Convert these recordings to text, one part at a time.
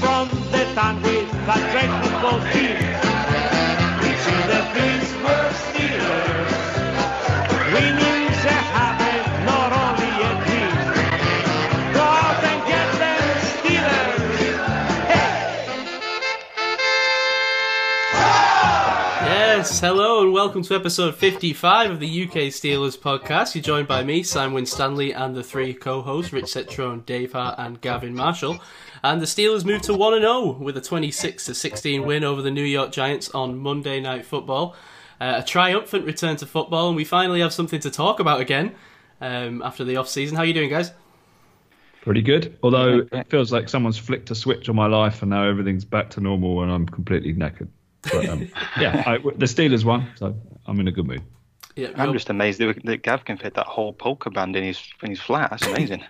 from the. We see the Pittsburgh Steelers. Winning's a habit, not only a. Go out and get them Steelers. Hey! Yes, hello and welcome to episode 55 of the UK Steelers podcast. You're joined by me, Simon Stanley, and the three co-hosts, Rich Cetrone, Dave Hart, and Gavin Marshall. And the Steelers moved to 1-0 with a 26 to 16 win over the New York Giants on Monday Night Football. Uh, a triumphant return to football, and we finally have something to talk about again um, after the off-season. How are you doing, guys? Pretty good. Although it feels like someone's flicked a switch on my life and now everything's back to normal and I'm completely knackered. But um, yeah, I, the Steelers won, so I'm in a good mood. Yeah, I'm just amazed that, that Gav can fit that whole polka band in his in his flat. That's amazing.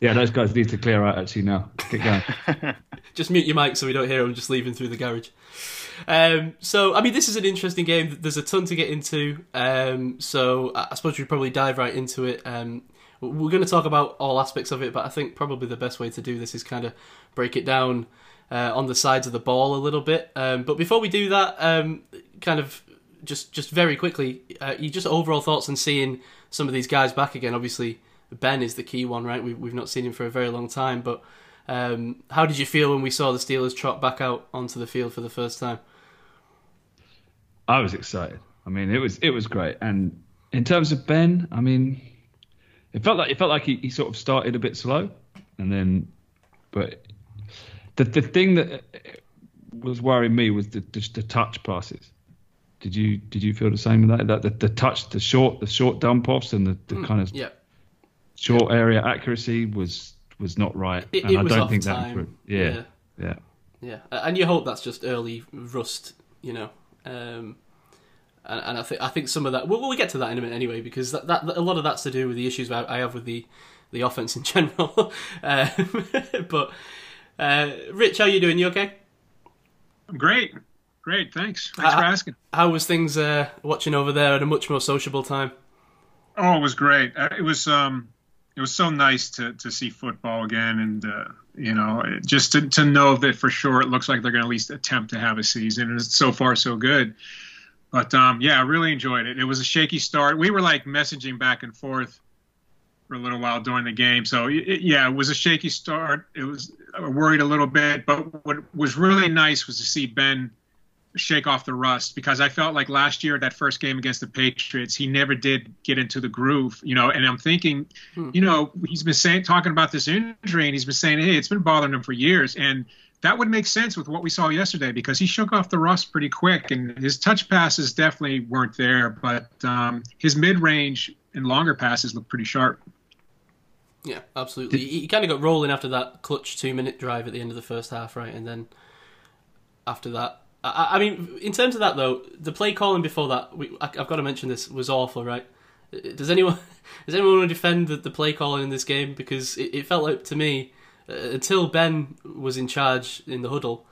Yeah, those guys need to clear out actually now. Get going. just mute your mic so we don't hear him just leaving through the garage. Um, so, I mean, this is an interesting game. There's a ton to get into. Um, so, I suppose we probably dive right into it. Um, we're going to talk about all aspects of it, but I think probably the best way to do this is kind of break it down uh, on the sides of the ball a little bit. Um, but before we do that, um, kind of just just very quickly, uh, you just overall thoughts on seeing some of these guys back again. Obviously, Ben is the key one, right? We've we've not seen him for a very long time, but um, how did you feel when we saw the Steelers trot back out onto the field for the first time? I was excited. I mean, it was it was great. And in terms of Ben, I mean, it felt like it felt like he, he sort of started a bit slow, and then, but the the thing that was worrying me was the just the touch passes. Did you did you feel the same with that? That the, the touch, the short the short dump offs, and the, the kind of Yeah, short area accuracy was was not right. it, and it I was don't think time. that was yeah, yeah. yeah, Uh, and you hope that's just early rust, you know. Um, and, and I think I think some of that. Well, we'll get to that in a minute anyway, because that, that a lot of that's to do with the issues I I have with the the offense in general. um, but uh, Rich, how are you doing? You okay? I'm great. Great. Thanks. Thanks for Uh, asking. How was things uh, watching over there at a much more sociable time? Oh, it was great. Uh, It was um, it was so nice to to see football again, and uh, you know, just to to know that for sure it looks like they're going to at least attempt to have a season, and so far so good. But um, yeah, I really enjoyed it. It was a shaky start. We were like messaging back and forth for a little while during the game, so it, yeah, it was a shaky start. It was I worried a little bit, but what was really nice was to see Ben shake off the rust because I felt like last year that first game against the Patriots, he never did get into the groove, you know. And I'm thinking, you know, he's been saying talking about this injury, and he's been saying, hey, it's been bothering him for years, and that would make sense with what we saw yesterday because he shook off the rust pretty quick, and his touch passes definitely weren't there, but um, his mid-range and longer passes look pretty sharp. Yeah, absolutely. he, he kind of got rolling after that clutch two minute drive at the end of the first half, right? And then after that, I, I mean, in terms of that though, the play calling before that, we, I, I've got to mention this was awful, right? Does anyone does anyone want to defend the, the play calling in this game? Because it, it felt like to me uh, until Ben was in charge in the huddle,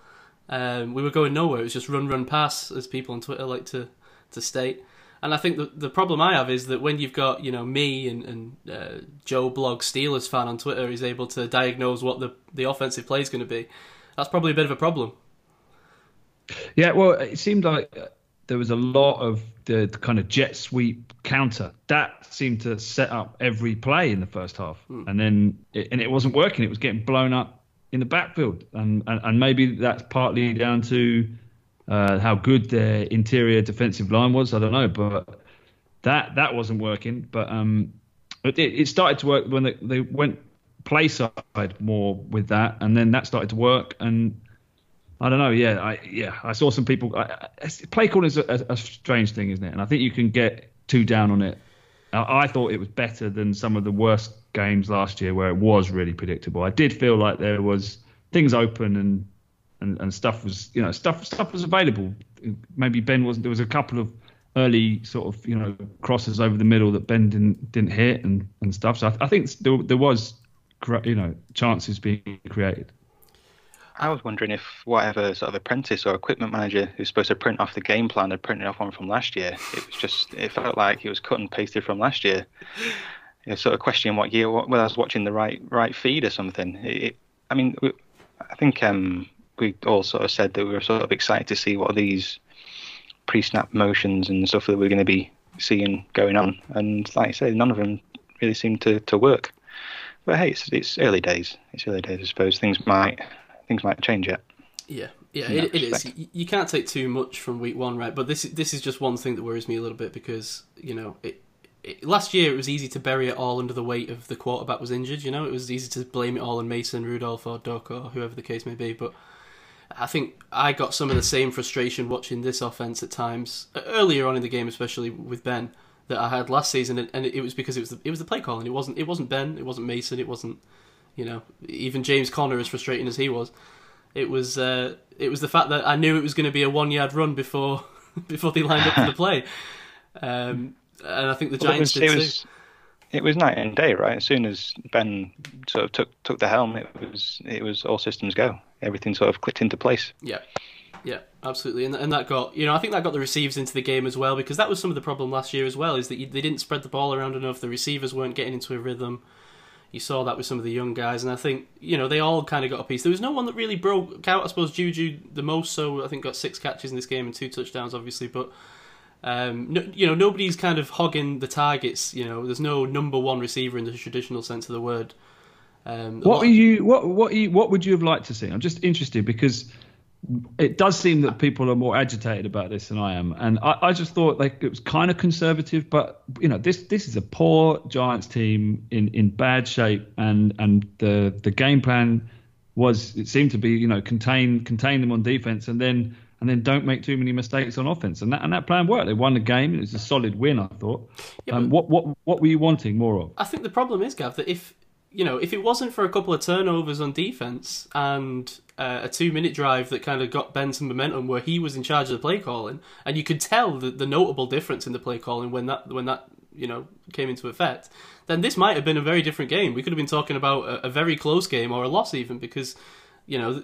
um, we were going nowhere. It was just run, run, pass, as people on Twitter like to to state. And I think the the problem I have is that when you've got you know me and, and uh, Joe Blog Steelers fan on Twitter is able to diagnose what the the offensive play is going to be, that's probably a bit of a problem. Yeah, well, it seemed like uh, there was a lot of the, kind of jet sweep counter that seemed to set up every play in the first half, and then it, and it wasn't working. It was getting blown up in the backfield, and and, and maybe that's partly down to uh, how good their interior defensive line was. I don't know, but that that wasn't working. But um, it, it started to work when they, they went play side more with that, and then that started to work and. I don't know. Yeah, I yeah, I saw some people. I, play calling is a, a, a strange thing, isn't it? And I think you can get too down on it. I, I thought it was better than some of the worst games last year, where it was really predictable. I did feel like there was things open and and, and stuff was you know stuff stuff was available. Maybe Ben wasn't. There was a couple of early sort of you know crosses over the middle that Ben didn't didn't hit and and stuff. So I, I think there, there was you know chances being created. I was wondering if whatever sort of apprentice or equipment manager who's supposed to print off the game plan had printed off one from last year. It was just, it felt like it was cut and pasted from last year. You know, sort of questioning what year, whether I was watching the right right feed or something. It, it, I mean, I think um, we all sort of said that we were sort of excited to see what these pre-snap motions and stuff that we're going to be seeing going on. And like I say, none of them really seemed to, to work. But hey, it's, it's early days. It's early days, I suppose. Things might things might change yet. Yeah, yeah, it, it is. You, can't take too much from week one, right? But this this is just one thing that worries me a little bit because you know it, it, last year it was easy to bury it all under the weight of the quarterback was injured. You know, it was easy to blame it all on Mason, Rudolph, or Duck, or whoever the case may be. But I think I got some of the same frustration watching this offense at times earlier on in the game, especially with Ben, that I had last season, and- and it was because it was the, it was the play calling. It wasn't it wasn't Ben, it wasn't Mason, it wasn't you know even James Conner, as frustrating as he was. It was uh, it was the fact that I knew it was going to be a one yard run before before they lined up for the play, um, and I think the Well, it Giants was, did it too. was it was night and day, right? As soon as Ben sort of took took the helm, it was it was all systems go. Everything sort of clicked into place. Yeah, yeah, absolutely, and and that got you know I think that got the receivers into the game as well because that was some of the problem last year as well is that you, they didn't spread the ball around enough. The receivers weren't getting into a rhythm. You saw that with some of the young guys, and I think you know they all kind of got a piece. There was no one that really broke out. I suppose Juju the most, so I think got six catches in this game and two touchdowns, obviously, but. Um, no, you know, nobody's kind of hogging the targets. You know, there's no number one receiver in the traditional sense of the word. Um, What lot- are you? What what are you, what would you have liked to see? I'm just interested because it does seem that people are more agitated about this than I am, and I, I just thought like it was kind of conservative, but you know this this is a poor Giants team in in bad shape, and and the the game plan was it seemed to be you know contain contain them on defense, and then and then don't make too many mistakes on offense, and that and that plan worked. They won the game. It was a solid win, I thought. Yeah, um, what what what were you wanting more of? I think the problem is, Gav, that if you know if it wasn't for a couple of turnovers on defense and uh, a two-minute drive that kind of got Ben some momentum, where he was in charge of the play calling, and you could tell the, the notable difference in the play calling when that when that you know came into effect, then this might have been a very different game. We could have been talking about a, a very close game or a loss even because you know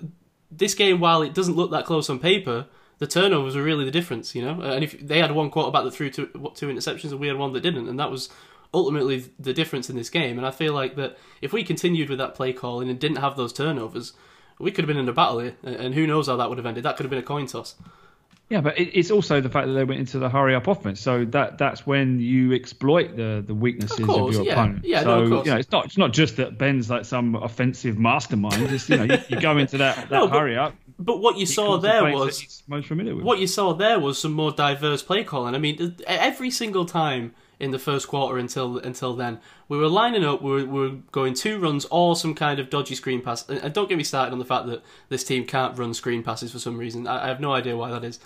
this game, while it doesn't look that close on paper, the turnovers were really the difference, you know. And if they had one quarterback that threw two, two interceptions, and we had one that didn't, and that was ultimately the difference in this game. And I feel like that if we continued with that play calling and didn't have those turnovers, we could have been in a battle here. And who knows how that would have ended? That could have been a coin toss. Yeah, but it's also the fact that they went into the hurry up offense. So that that's when you exploit the, the weaknesses of, course, your yeah. opponent. Yeah, so no, of course. you know, it's not it's not just that Ben's like some offensive mastermind. Just you know, you, you go into that, that No, but- hurry up. But what you saw there was most familiar with. what you saw there was some more diverse play calling. I mean, every single time in the first quarter until until then, we were lining up, we were, we were going two runs or some kind of dodgy screen pass. And don't get me started on the fact that this team can't run screen passes for some reason. I, I have no idea why that is.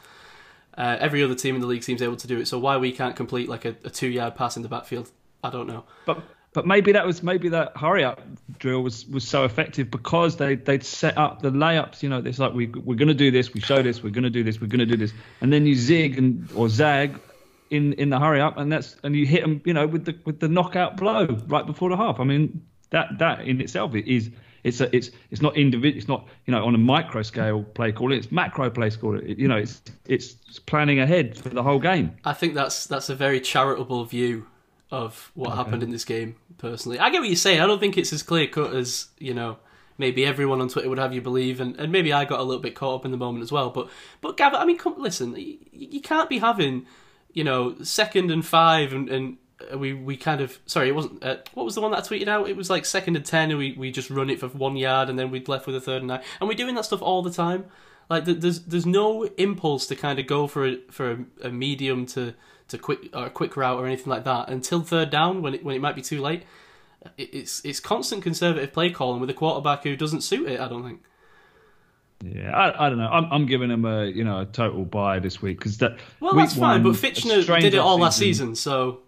Uh, every other team in the league seems able to do it, so why we can't complete like a, a two yard pass in the backfield, I don't know. But but maybe that was maybe that hurry up drill was, was so effective because they they'd set up the layups. You know, it's like we we're going to do this, we show this, we're going to do this, we're going to do this, and then you zig and or zag in in the hurry up, and that's and you hit them, you know, with the with the knockout blow right before the half. I mean, that that in itself is. It's a, it's it's not individual. It's not you know on a micro scale play call. It's macro play call. It, you know it's it's planning ahead for the whole game. I think that's that's a very charitable view of what happened in this game. Personally, I get what you're saying. I don't think it's as clear cut as you know maybe everyone on Twitter would have you believe, and, and maybe I got a little bit caught up in the moment as well. But but Gav, I mean, come listen, you, you can't be having you know second and five and. and we we kind of sorry it wasn't uh, what was the one that I tweeted out it was like second and ten and we, we just run it for one yard and then we'd left with a third and nine and we're doing that stuff all the time like there's there's no impulse to kind of go for a, for a, a medium to to quick or a quick route or anything like that until third down when it when it might be too late. It's it's constant conservative play calling with a quarterback who doesn't suit it. I don't think. Yeah, I, I don't know. I'm, I'm giving him a you know a total buy this week because that. Well, week that's fine, one, but Fichtner did it all last season, so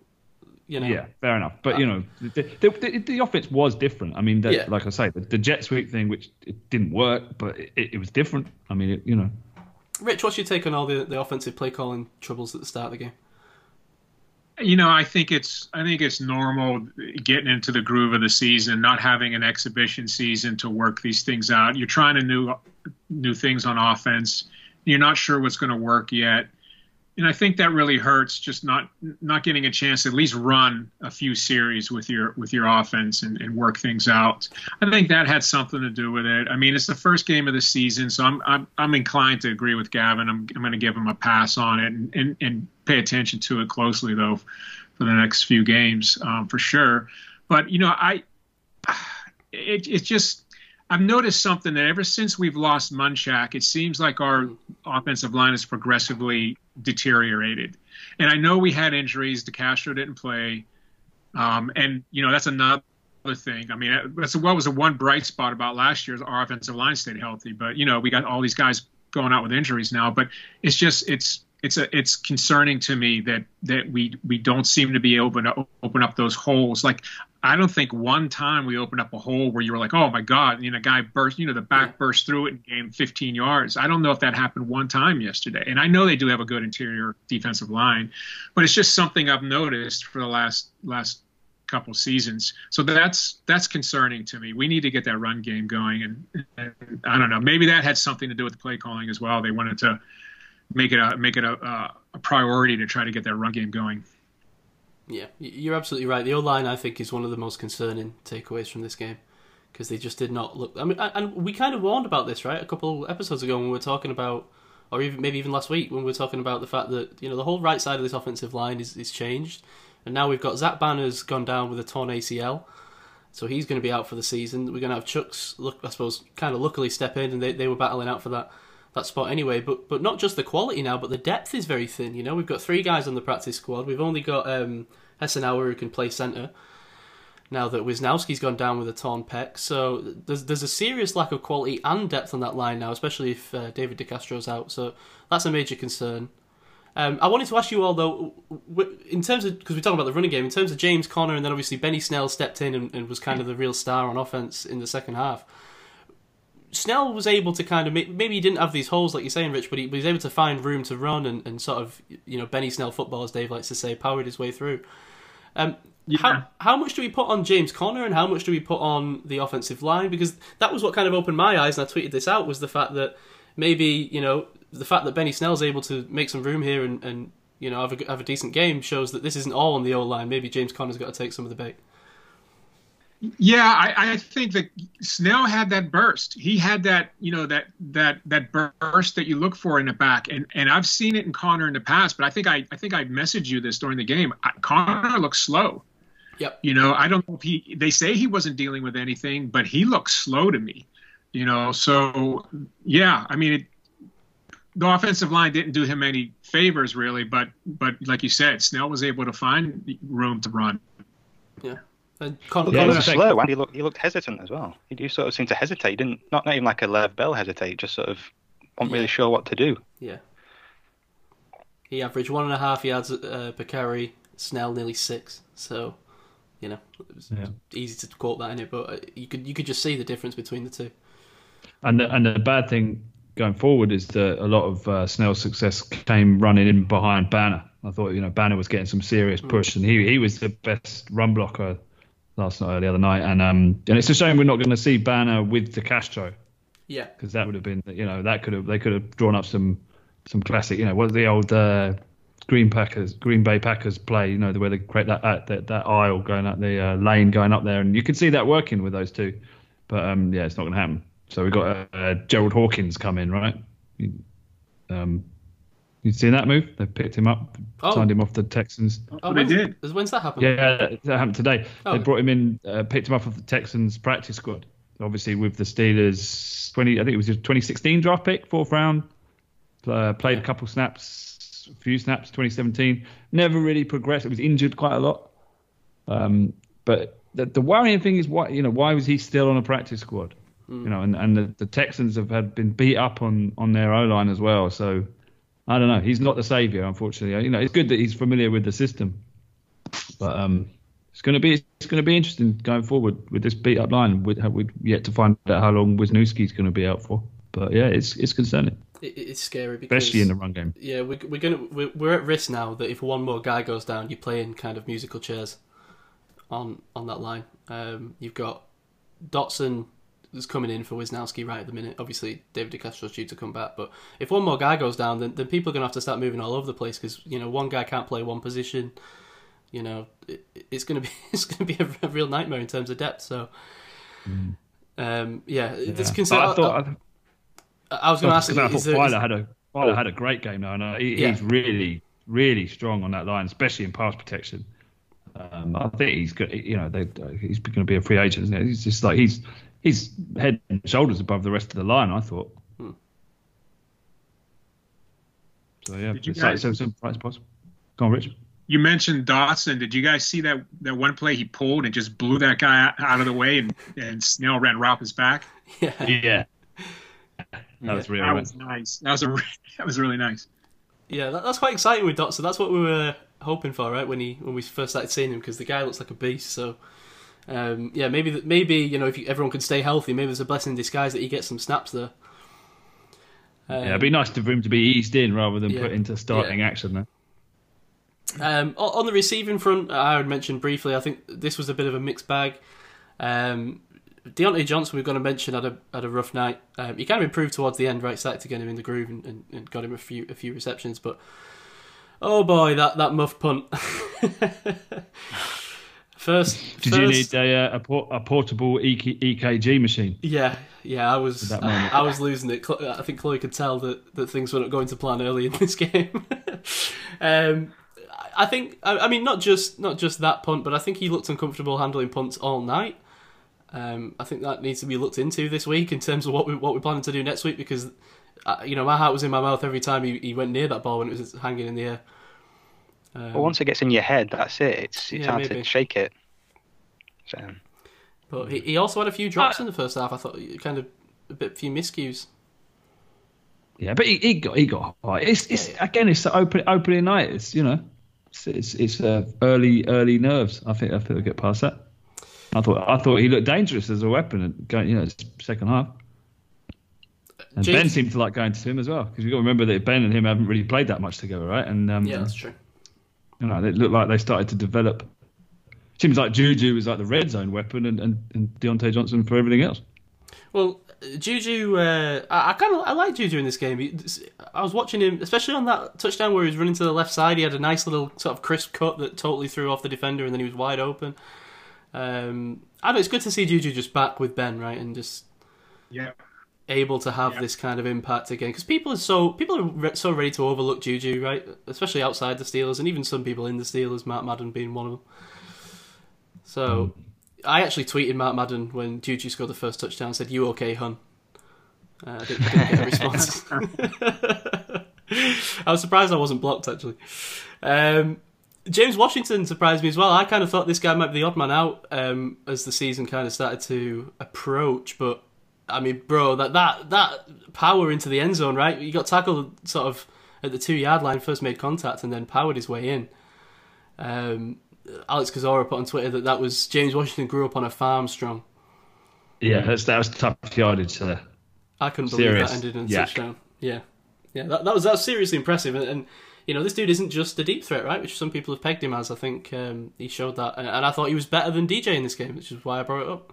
you know. Yeah, fair enough. But uh, you know, the, the, the, the offense was different. I mean, the, Yeah. like I say, the, the jet sweep thing, which it didn't work, but it, it was different. I mean, it, you know, Rich, what's your take on all the, the offensive play calling troubles at the start of the game? You know, I think it's I think it's normal getting into the groove of the season, not having an exhibition season to work these things out. You're trying to new new things on offense. You're not sure what's going to work yet. and I think that really hurts just not not getting a chance to at least run a few series with your with your offense and, and work things out. I think that had something to do with it. I mean, it's the first game of the season, so I'm I'm, I'm inclined to agree with Gavin. I'm I'm going to give him a pass on it and, and, and pay attention to it closely though for the next few games um, for sure. But you know, I it, it's just I've noticed something that ever since we've lost Munchak, it seems like our offensive line has progressively deteriorated. And I know we had injuries. DeCastro didn't play, um, and you know that's another thing. I mean, that's what was the one bright spot about last year's Our offensive line stayed healthy, but you know we got all these guys going out with injuries now. But it's just it's it's a it's concerning to me that that we we don't seem to be able to open up those holes. Like I don't think one time we opened up a hole where you were like, oh my god, you know, guy burst, you know, the back burst through it and gained 15 yards. I don't know if that happened one time yesterday. And I know they do have a good interior defensive line, but it's just something I've noticed for the last last couple seasons. So that's that's concerning to me. We need to get that run game going, and, and I don't know, maybe that had something to do with the play calling as well. They wanted to make it a make it a, uh, a priority to try to get that run game going. Yeah, you're absolutely right. The O line, I think, is one of the most concerning takeaways from this game because they just did not look. I mean, and we kind of warned about this, right? A couple episodes ago when we were talking about, or even maybe even last week when we were talking about the fact that you know the whole right side of this offensive line is, is changed, and now we've got Zach Banner's gone down with a torn ACL, so he's going to be out for the season. We're going to have Chuks, look, I suppose, kind of luckily step in, and they they were battling out for that that spot anyway. But but not just the quality now, but the depth is very thin. You know, we've got three guys on the practice squad. We've only got um, Hassenauer who can play centre. Now that Wisniewski's gone down with a torn pec, so there's there's a serious lack of quality and depth on that line now, especially if uh, David DeCastro's out. So that's a major concern. Um, I wanted to ask you all though, in terms of because we're talking about the running game, in terms of James Conner, and then obviously Benny Snell stepped in and, and was kind of the real star on offense in the second half. Snell was able to kind of maybe he didn't have these holes like you're saying, Rich, but he was able to find room to run and, and sort of you know Benny Snell football, as Dave likes to say, powered his way through. Um, yeah. How how much do we put on James Conner and how much do we put on the offensive line? Because that was what kind of opened my eyes, and I tweeted this out was the fact that maybe you know the fact that Benny Snell's able to make some room here and, and you know have a, have a decent game shows that this isn't all on the O line. Maybe James Conner's got to take some of the bait. Yeah, I, I, think that Snell had that burst. He had that, you know, that that that burst that you look for in the back, and and I've seen it in Conner in the past. But I think I I think I messaged you this during the game. Conner looks slow. Yep. You know, I don't know if he. They say he wasn't dealing with anything, but he looks slow to me. You know, so yeah, I mean, it, the offensive line didn't do him any favors really, but but like you said, Snell was able to find room to run. Yeah. And Con- yeah, he was slow and he looked he looked hesitant as well. He, sort of seemed to hesitate. He didn't not, not even like a Lev Bell hesitate, just sort of wasn't yeah. really sure what to do. Yeah. He averaged one and a half yards uh, per carry. Snell nearly six. So, you know, it was yeah. easy to quote that in it, but uh, you could you could just see the difference between the two. And the, and the bad thing going forward is that a lot of uh, Snell's success came running in behind Banner. I thought you know Banner was getting some serious hmm. push, mm. and he he was the best run blocker last night or the other night, and um, and it's a shame we're not going to see Banner with the DeCastro. Yeah, because that would have been, you know, that could have they could have drawn up some some classic, you know, what the old uh, Green Packers, Green Bay Packers play, you know, the way they create that uh, that, that aisle going up the uh, lane going up there, and you can see that working with those two. But um, yeah, it's not going to happen. So we've got uh, Jerald Hawkins come in, right? Um, you seen that move? They picked him up, oh. signed him off the Texans. Oh, they did. When's that happened? Yeah, that happened today. Oh. They brought him in, uh, picked him up off the Texans practice squad. Obviously, with the Steelers, twenty, I think it was his 2016 draft pick, fourth round. Uh, played a couple snaps, a few snaps, 2017. Never really progressed. It was injured quite a lot. Um, but the, the worrying thing is why, you know, why was he still on a practice squad? Mm. You know, and, and the, the Texans have had been beat up on on their O line as well. So I don't know. He's not the savior, unfortunately. You know, it's good that he's familiar with the system, but um, it's going to be it's going to be interesting going forward with this beat up line. We'd, we'd yet to find out how long Wisniewski's going to be out for. But yeah, it's it's concerning. It, it's scary because especially in the run game. Yeah, we're we're gonna we're, we're at risk now that if one more guy goes down, you're playing kind of musical chairs on on that line. Um, you've got Dotson is coming in for Wisniewski right at the minute. Obviously, David DeCastro's due to come back, but if one more guy goes down, then, then people are going to have to start moving all over the place because you know one guy can't play one position. You know, it, it's going to be it's going to be a, a, real nightmare in terms of depth. So, mm. um, yeah, yeah. this consider- I, thought, I, I, was going to ask. I thought Weiler had a Weiler had a great game though, and uh, he, yeah. he's really really strong on that line, especially in pass protection. Um, I think he's good. You know, they, he's going to be a free agent. Isn't it? He's just like he's he's head and shoulders above the rest of the line. I thought. Hmm. So yeah, Did you guys, so some price possible. Go on, Rich. You mentioned Dotson. Did you guys see that that one play he pulled and just blew that guy out of the way and, and Snell ran right his back? Yeah. Yeah. That was really that was nice. That was a that was really nice. Yeah, that, that's quite exciting with Dotson. That's what we were hoping for, right? When he when we first started seeing him, because the guy looks like a beast. So, um, yeah, maybe maybe you know if you, everyone can stay healthy, maybe there's a blessing in disguise that he gets some snaps there. Um, yeah, it'd be nice for him to be eased in rather than yeah, put into starting yeah. action. There. Um, on the receiving front, I would mention briefly. I think this was a bit of a mixed bag. Um, Diontae Johnson, we've got to mention, had a had a rough night. Um, he kind of improved towards the end, right? Started to get him in the groove and, and, and, got him a few a few receptions. But oh boy, that, that muff punt. first, did first, you need a uh, a, port, a portable EKG machine? Yeah, yeah. I was I was losing it. I think Chloe could tell that, that things were not going to plan early in this game. um, I think I, mean not just not just that punt, but I think he looked uncomfortable handling punts all night. Um, I think that needs to be looked into this week in terms of what we what we're planning to do next week because uh, you know my heart was in my mouth every time he, he went near that ball when it was hanging in the air. Um, well, once it gets in your head, that's it. It's it's yeah, hard maybe. to shake it. So. But he, he also had a few drops uh, in the first half. I thought kind of a bit few miscues. Yeah, but he, he got he got high. It's it's again it's the open opening night. It's you know it's it's, it's uh, early early nerves. I think I think they'll get past that. I thought I thought he looked dangerous as a weapon. Going, you know, second half. And Ben seemed to like going to him as well because you got to remember that Ben and him haven't really played that much together, right? And um, yeah, that's true. You know, it looked like they started to develop. Seems like Juju was like the red zone weapon, and and, and Diontae Johnson for everything else. Well, Juju, uh, I, I kind of I like Juju in this game. I was watching him, especially on that touchdown where he was running to the left side. He had a nice little sort of crisp cut that totally threw off the defender, and then he was wide open. Um, I know it's good to see Juju just back with Ben, right, and just yeah able to have yeah. this kind of impact again because people are so people are re- so ready to overlook Juju, right? Especially outside the Steelers, and even some people in the Steelers, Matt Madden being one of them. So, I actually tweeted Matt Madden when Juju scored the first touchdown. Said, "You okay, hun?" Uh, I didn't, didn't, get a response. I was surprised I wasn't blocked actually. Um, James Washington surprised me as well. I kind of thought this guy might be the odd man out um, as the season kind of started to approach. But I mean, bro, that that that power into the end zone, right? He got tackled sort of at the two yard line, first made contact, and then powered his way in. Um, Alex Kozora put on Twitter that that was James Washington grew up on a farm strong. Yeah, that's, that was tough yardage there. I couldn't Serious. believe that ended in a touchdown. Yeah, yeah, that, that was that was seriously impressive, and, and you know, this dude isn't just a deep threat, right? Which some people have pegged him as. I think um, he showed that, and, I thought he was better than DJ in this game, which is why I brought it up.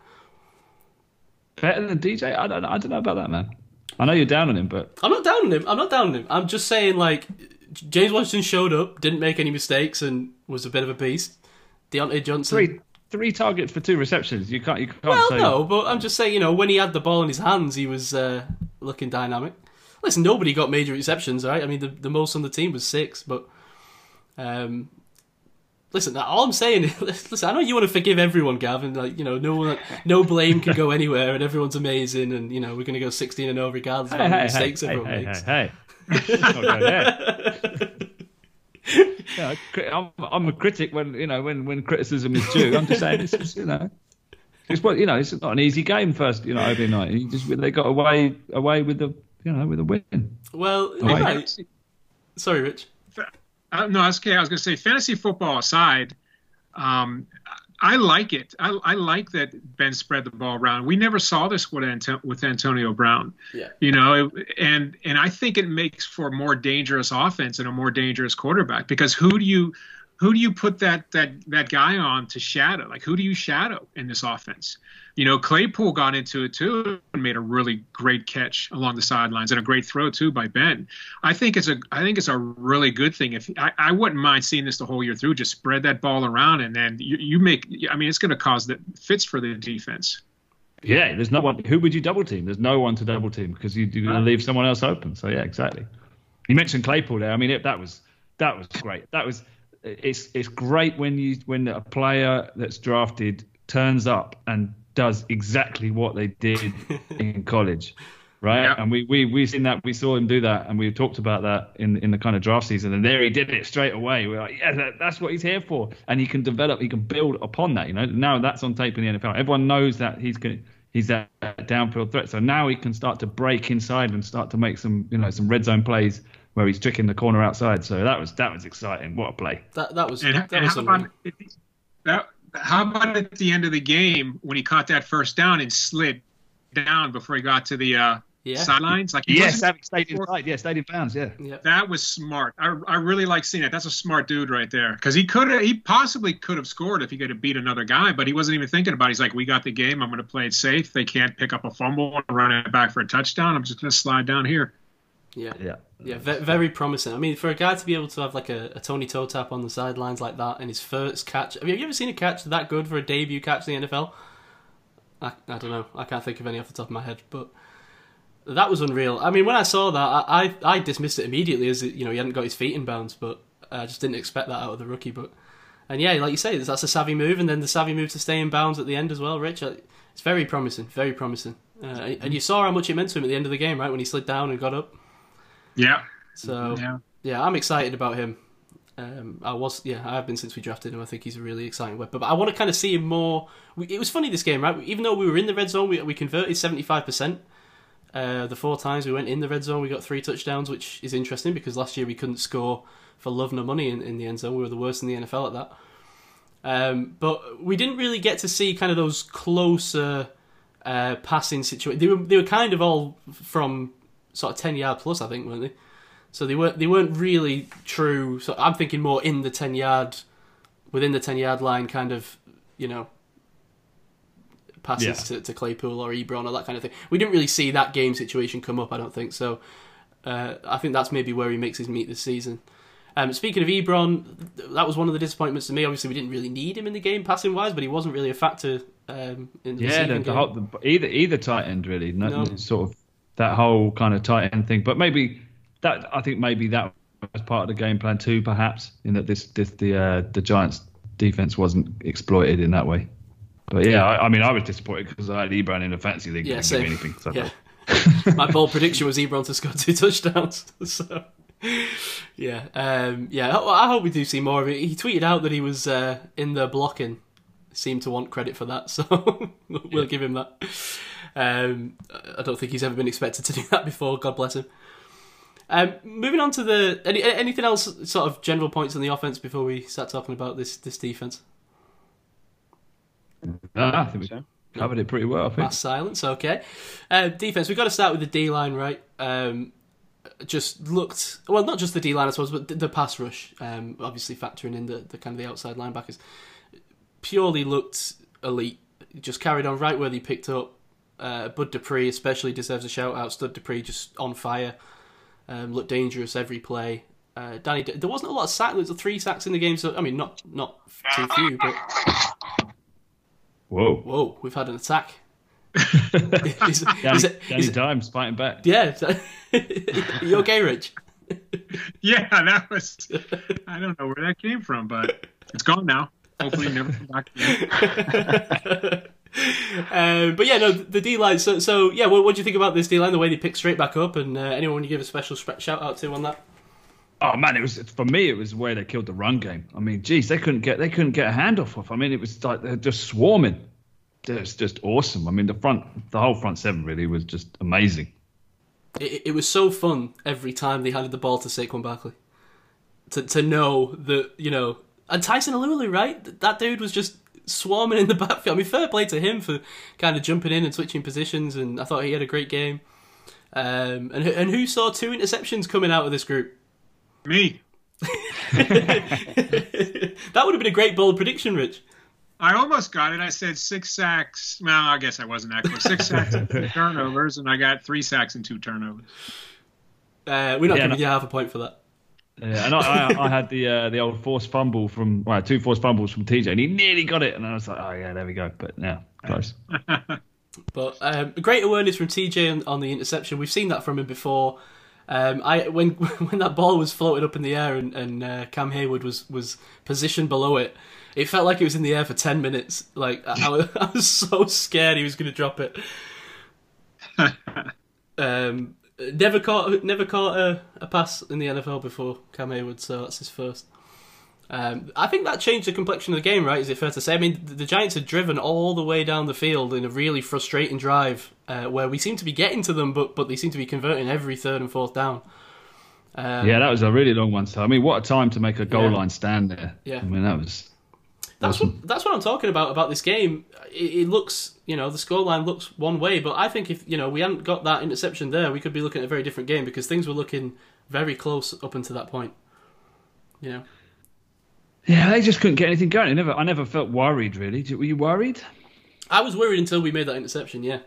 Better than DJ? I don't, I don't know about that, man. I know you're down on him, but I'm not down on him. I'm not down on him. I'm just saying, like, James Washington showed up, didn't make any mistakes, and was a bit of a beast. Diontae Johnson. Three, three targets for two receptions. You can't. You can't. Well, say... no, but I'm just saying. You know, when he had the ball in his hands, he was uh, looking dynamic. Listen, nobody got major receptions, right? I mean, the, the most on the team was six, but um, listen, all I'm saying is, listen, I know you want to forgive everyone, Gavin. Like, you know, no one, no blame can go anywhere, and everyone's amazing, and you know, we're going to go 16 and 0 regardless of how many mistakes hey, everyone hey, makes. Hey, hey, yeah, I'm, I'm a critic when you know when when criticism is due. I'm just saying, this is you know. It's what you know. It's not an easy game first, you know, opening night. You just they got away away with the you know with a win. Well, sorry, Rich. Uh, no, that's okay. I was going to say, fantasy football aside, um, I like it. I, I, like that Ben spread the ball around. We never saw this with, Anto- with Antonio Brown. Yeah. You know, and and I think it makes for a more dangerous offense and a more dangerous quarterback because who do you who do you put that that that guy on to shadow? Like who do you shadow in this offense? You know, Claypool got into it too and made a really great catch along the sidelines and a great throw too by Ben. I think it's a I think it's a really good thing. If I, I wouldn't mind seeing this the whole year through, just spread that ball around and then you, you make. I mean, it's going to cause the fits for the defense. Yeah, there's no one. Who would you double team? There's no one to double team because you, you're going to leave someone else open. So yeah, exactly. You mentioned Claypool there. I mean, it, that was that was great. That was it's it's great when you when a player that's drafted turns up and does exactly what they did in college, right? Yeah. And we we we seen that we saw him do that, and we talked about that in in the kind of draft season. And there he did it straight away. We're like, yeah, that, that's what he's here for, and he can develop, he can build upon that. You know, now that's on tape in the NFL. Everyone knows that he's going. He's that downfield threat, so now he can start to break inside and start to make some, you know, some red zone plays where he's tricking the corner outside. So that was that was exciting. What a play! That that was And, that and was how about that? How about at the end of the game when he caught that first down and slid down before he got to the uh, Yeah. sidelines? Like he Yes, wasn't- stayed inside. Yeah, stayed in bounds. Yeah. Yeah. That was smart. I, I really like seeing it. That's a smart dude right there. Because he could have, he possibly could have scored if he could have beat another guy, but he wasn't even thinking about. it. He's like, we got the game. I'm going to play it safe. They can't pick up a fumble and run it back for a touchdown. I'm just going to slide down here. Yeah. Yeah. Yeah, ve- very promising. I mean, for a guy to be able to have like a, a Tony toe tap on the sidelines like that in his first catch. Have you ever seen a catch that good for a debut catch in the NFL? I, I don't know. I can't think of any off the top of my head, but that was unreal. I mean, when I saw that, I, I, I dismissed it immediately as you know he hadn't got his feet in bounds, but I just didn't expect that out of the rookie. But and yeah, like you say, that's a savvy move, and then the savvy move to stay in bounds at the end as well. Rich, it's very promising, very promising. Uh, and you saw how much it meant to him at the end of the game, right? When he slid down and got up. Yeah. So Yeah. yeah, I'm excited about him. Um, I was, yeah, I have been since we drafted him. I think he's a really exciting weapon. But I want to kind of see him more. We, it was funny this game, right? Even though we were in the red zone, we, we converted 75%. Uh, the four times we went in the red zone, we got three touchdowns, which is interesting because last year we couldn't score for love nor money in, in the end zone. We were the worst in the NFL at that. Um, but we didn't really get to see kind of those closer uh, passing situations. They were they were kind of all from sort of ten yard plus, I think, weren't they? So they weren't they weren't really true. So I'm thinking more in the ten yard, within the ten yard line, kind of you know passes Yeah. to, to Claypool or Ebron or that kind of thing. We didn't really see that game situation come up. I don't think so. Uh, I think that's maybe where he makes his meat this season. Um, speaking of Ebron, that was one of the disappointments to me. Obviously, we didn't really need him in the game passing wise, but he wasn't really a factor um, in the Yeah, the, the game. whole, the, either either tight end really, no, No. sort of that whole kind of tight end thing. But maybe that I think maybe that was part of the game plan too, perhaps in that this, this the uh, the Giants defense wasn't exploited in that way. But yeah, I, I mean, I was disappointed because I had Ebron in a fantasy league. Yeah, same. anything. So Yeah. My bold prediction was Ebron to score two touchdowns. So, yeah, um, yeah. I I hope we do see more of it. He tweeted out that he was uh, in the blocking. Seemed to want credit for that, so we'll give him that. Um, I don't think he's ever been expected to do that before. God bless him. Um, moving on to the any, anything else, sort of general points on the offense before we start talking about this this defense. No, I think we covered it pretty well. I think. Mass silence, okay. Uh, defense, we've got to start with the D line, right? Um, just looked well, not just the D line, I suppose, but the, the pass rush. Um, obviously factoring in the, the kind of the outside linebackers, purely looked elite. Just carried on right where they picked up. Uh, Bud Dupree especially deserves a shout out. Stud Dupree just on fire. Um, looked dangerous every play. Uh, Danny, there wasn't a lot of sacks. There was three sacks in the game, so I mean, not not too few, but Whoa, whoa, we've had an attack. Is- Danny, is it- Danny is it- Dimes fighting back. Yeah. you okay, Rich? Yeah, that was. I don't know where that came from, but it's gone now. Hopefully, never come back again. um, but yeah, no, the D line. So, so yeah, what, what do you think about this D line? The way they picked straight back up, and uh, anyone you give a special shout out to on that? Oh man, it was for me. It was where they killed the run game. I mean, geez, they couldn't get they couldn't get a handoff off. I mean, it was like they're just swarming. It was just awesome. I mean, the front, the whole front seven really was just amazing. It, it was so fun every time they handed the ball to Saquon Barkley. To to know that you know, and Tyson Alualu, right? That dude was just swarming in the backfield. I mean, fair play to him for kind of jumping in and switching positions, and I thought he had a great game. Um, and who- and who saw two interceptions coming out of this group? Me. that would have been a great bold prediction, Rich. I almost got it. I said six sacks. Well, I guess I wasn't that close. Six sacks and two turnovers, and I got three sacks and two turnovers. Uh, we're not Yeah, giving no- you half a point for that. Yeah, and I, I, I had the uh, the old forced fumble from well, two forced fumbles from TJ, and he nearly got it, and I was like, oh yeah, there we go. But yeah, close. But um, great awareness from TJ on, on the interception. We've seen that from him before. Um, I when when that ball was floated up in the air and, and uh, Cam Heyward was was positioned below it, it felt like it was in the air for ten minutes. Like I, I was, I was so scared he was going to drop it. Um, never caught never caught a, a pass in the NFL before Cam Heyward, so that's his first. Um, I think that changed the complexion of the game, right? Is it fair to say? I mean, the, the Giants had driven all the way down the field in a really frustrating drive, uh, where we seem to be getting to them, but but they seem to be converting every third and fourth down. Um, Yeah, that was a really long one. So I mean, what a time to make a goal Yeah. line stand there. Yeah. I mean that was. That's Awesome. what that's what I'm talking about about this game. It, it looks, you know, the scoreline looks one way, but I think if you know we hadn't got that interception there, we could be looking at a very different game because things were looking very close up until that point. You know, Yeah, they just couldn't get anything going. I never, I never felt worried really. Were you worried? I was worried until we made that interception. Yeah,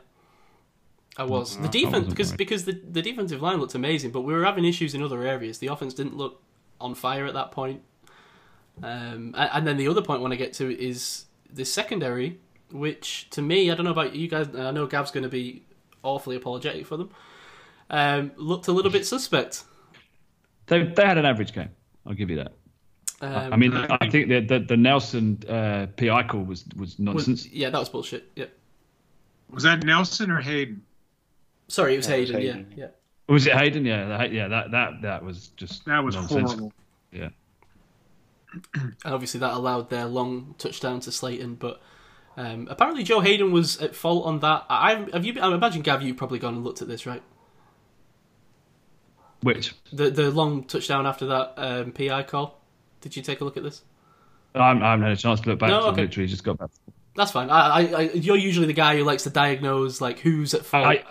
I was. Mm, the defense because because the the defensive line looked amazing, but we were having issues in other areas. The offense didn't look on fire at that point. Um, and then the other point I want to get to is the secondary, which to me, I don't know about you guys. I know Gav's going to be awfully apologetic for them. Um, looked a little bit suspect. They, they had an average game. I'll give you that. Um, I mean, I think the the, the Nelson uh, PI call was was was- nonsense. yeah, that was bullshit. Yeah, Was that Nelson or Haden? sorry, it was Yeah, it was Haden. Haden. Yeah, yeah. Was it Haden? Yeah, the- yeah. That that that was just That was nonsense. horrible. Yeah. And obviously that allowed their long touchdown to Slayton. But um, apparently Joe Haden was at fault on that. I have you? I imagine Gav, you've probably gone and looked at this, right? Which The the long touchdown after that um, PI call. Did you take a look at this? I haven't, I haven't had a chance to look back. No, okay. literally just got back. That's fine. I, I, I, you're usually the guy who likes to diagnose like who's at fault. I,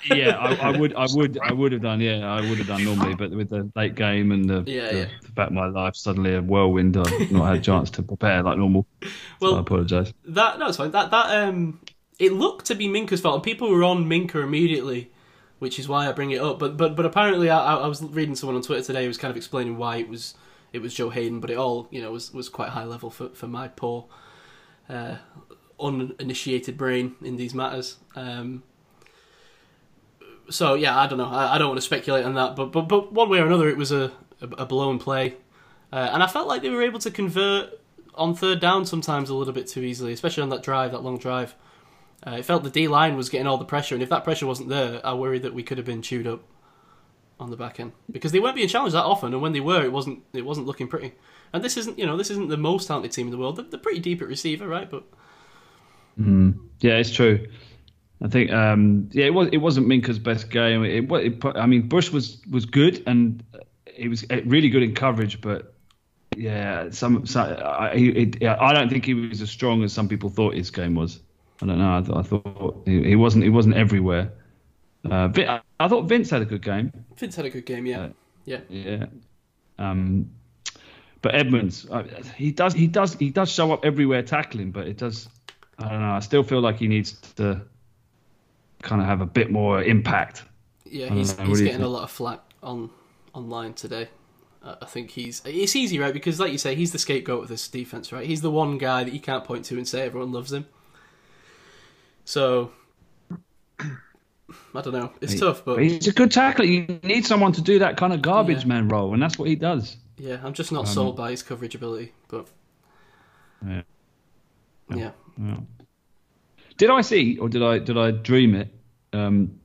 yeah, I, I would, I would, I would have done. Yeah, I would have done normally, but with the late game and the, Yeah, the, yeah. the fact my life suddenly a whirlwind, I've not had a chance to prepare like normal. Well- so I apologise. That no, it's fine. That that um, it looked to be Minkah's fault, and people were on Minka immediately, which is why I bring it up. But but but apparently, I, I was reading someone on Twitter today who was kind of explaining why it was it was Joe Haden, but it all you know was was quite high level for for my poor, uh, uninitiated brain in these matters. Um, so yeah, I don't know. I, I don't want to speculate on that, but but but one way or another, it was a a, blown play, uh, and I felt like they were able to convert on third down sometimes a little bit too easily, especially on that drive, that long drive. Uh, it felt the D line was getting all the pressure, and if that pressure wasn't there, I worry that we could have been chewed up on the back end because they weren't being challenged that often, and when they were, it wasn't it wasn't looking pretty. And this isn't you know this isn't the most talented team in the world. They're, they're pretty deep at receiver, right? But Yeah, it's true. I think, um, yeah, it was. It wasn't Minkah's best game. It, wa- it, I mean, Bush was was good and he was uh, really good in coverage, but yeah, some. some I, it, yeah, I don't think he was as strong as some people thought his game was. I don't know. I, th- I thought he, wasn't. He wasn't everywhere. Uh, I, I thought Vince had a good game. Vince had a good game, yeah, Uh, yeah. Yeah. Um, but Edmunds, uh, he does, he does, he does show up everywhere tackling, but it does. I don't know. I still feel like he needs to kind of have a bit more impact. Yeah, he's know, he's getting a lot of flack on online today. Uh, I think he's it's easy, right? Because like you say, he's the scapegoat of this defense, right? He's the one guy that you can't point to and say everyone loves him. So I don't know. It's He- tough, but But he's a good tackler. You need someone to do that kind of garbage Yeah. man role, and that's what he does. Yeah, I'm just not sold by his coverage ability. But Yeah. yeah, Yeah. Did I see, or did I did I dream it? Um,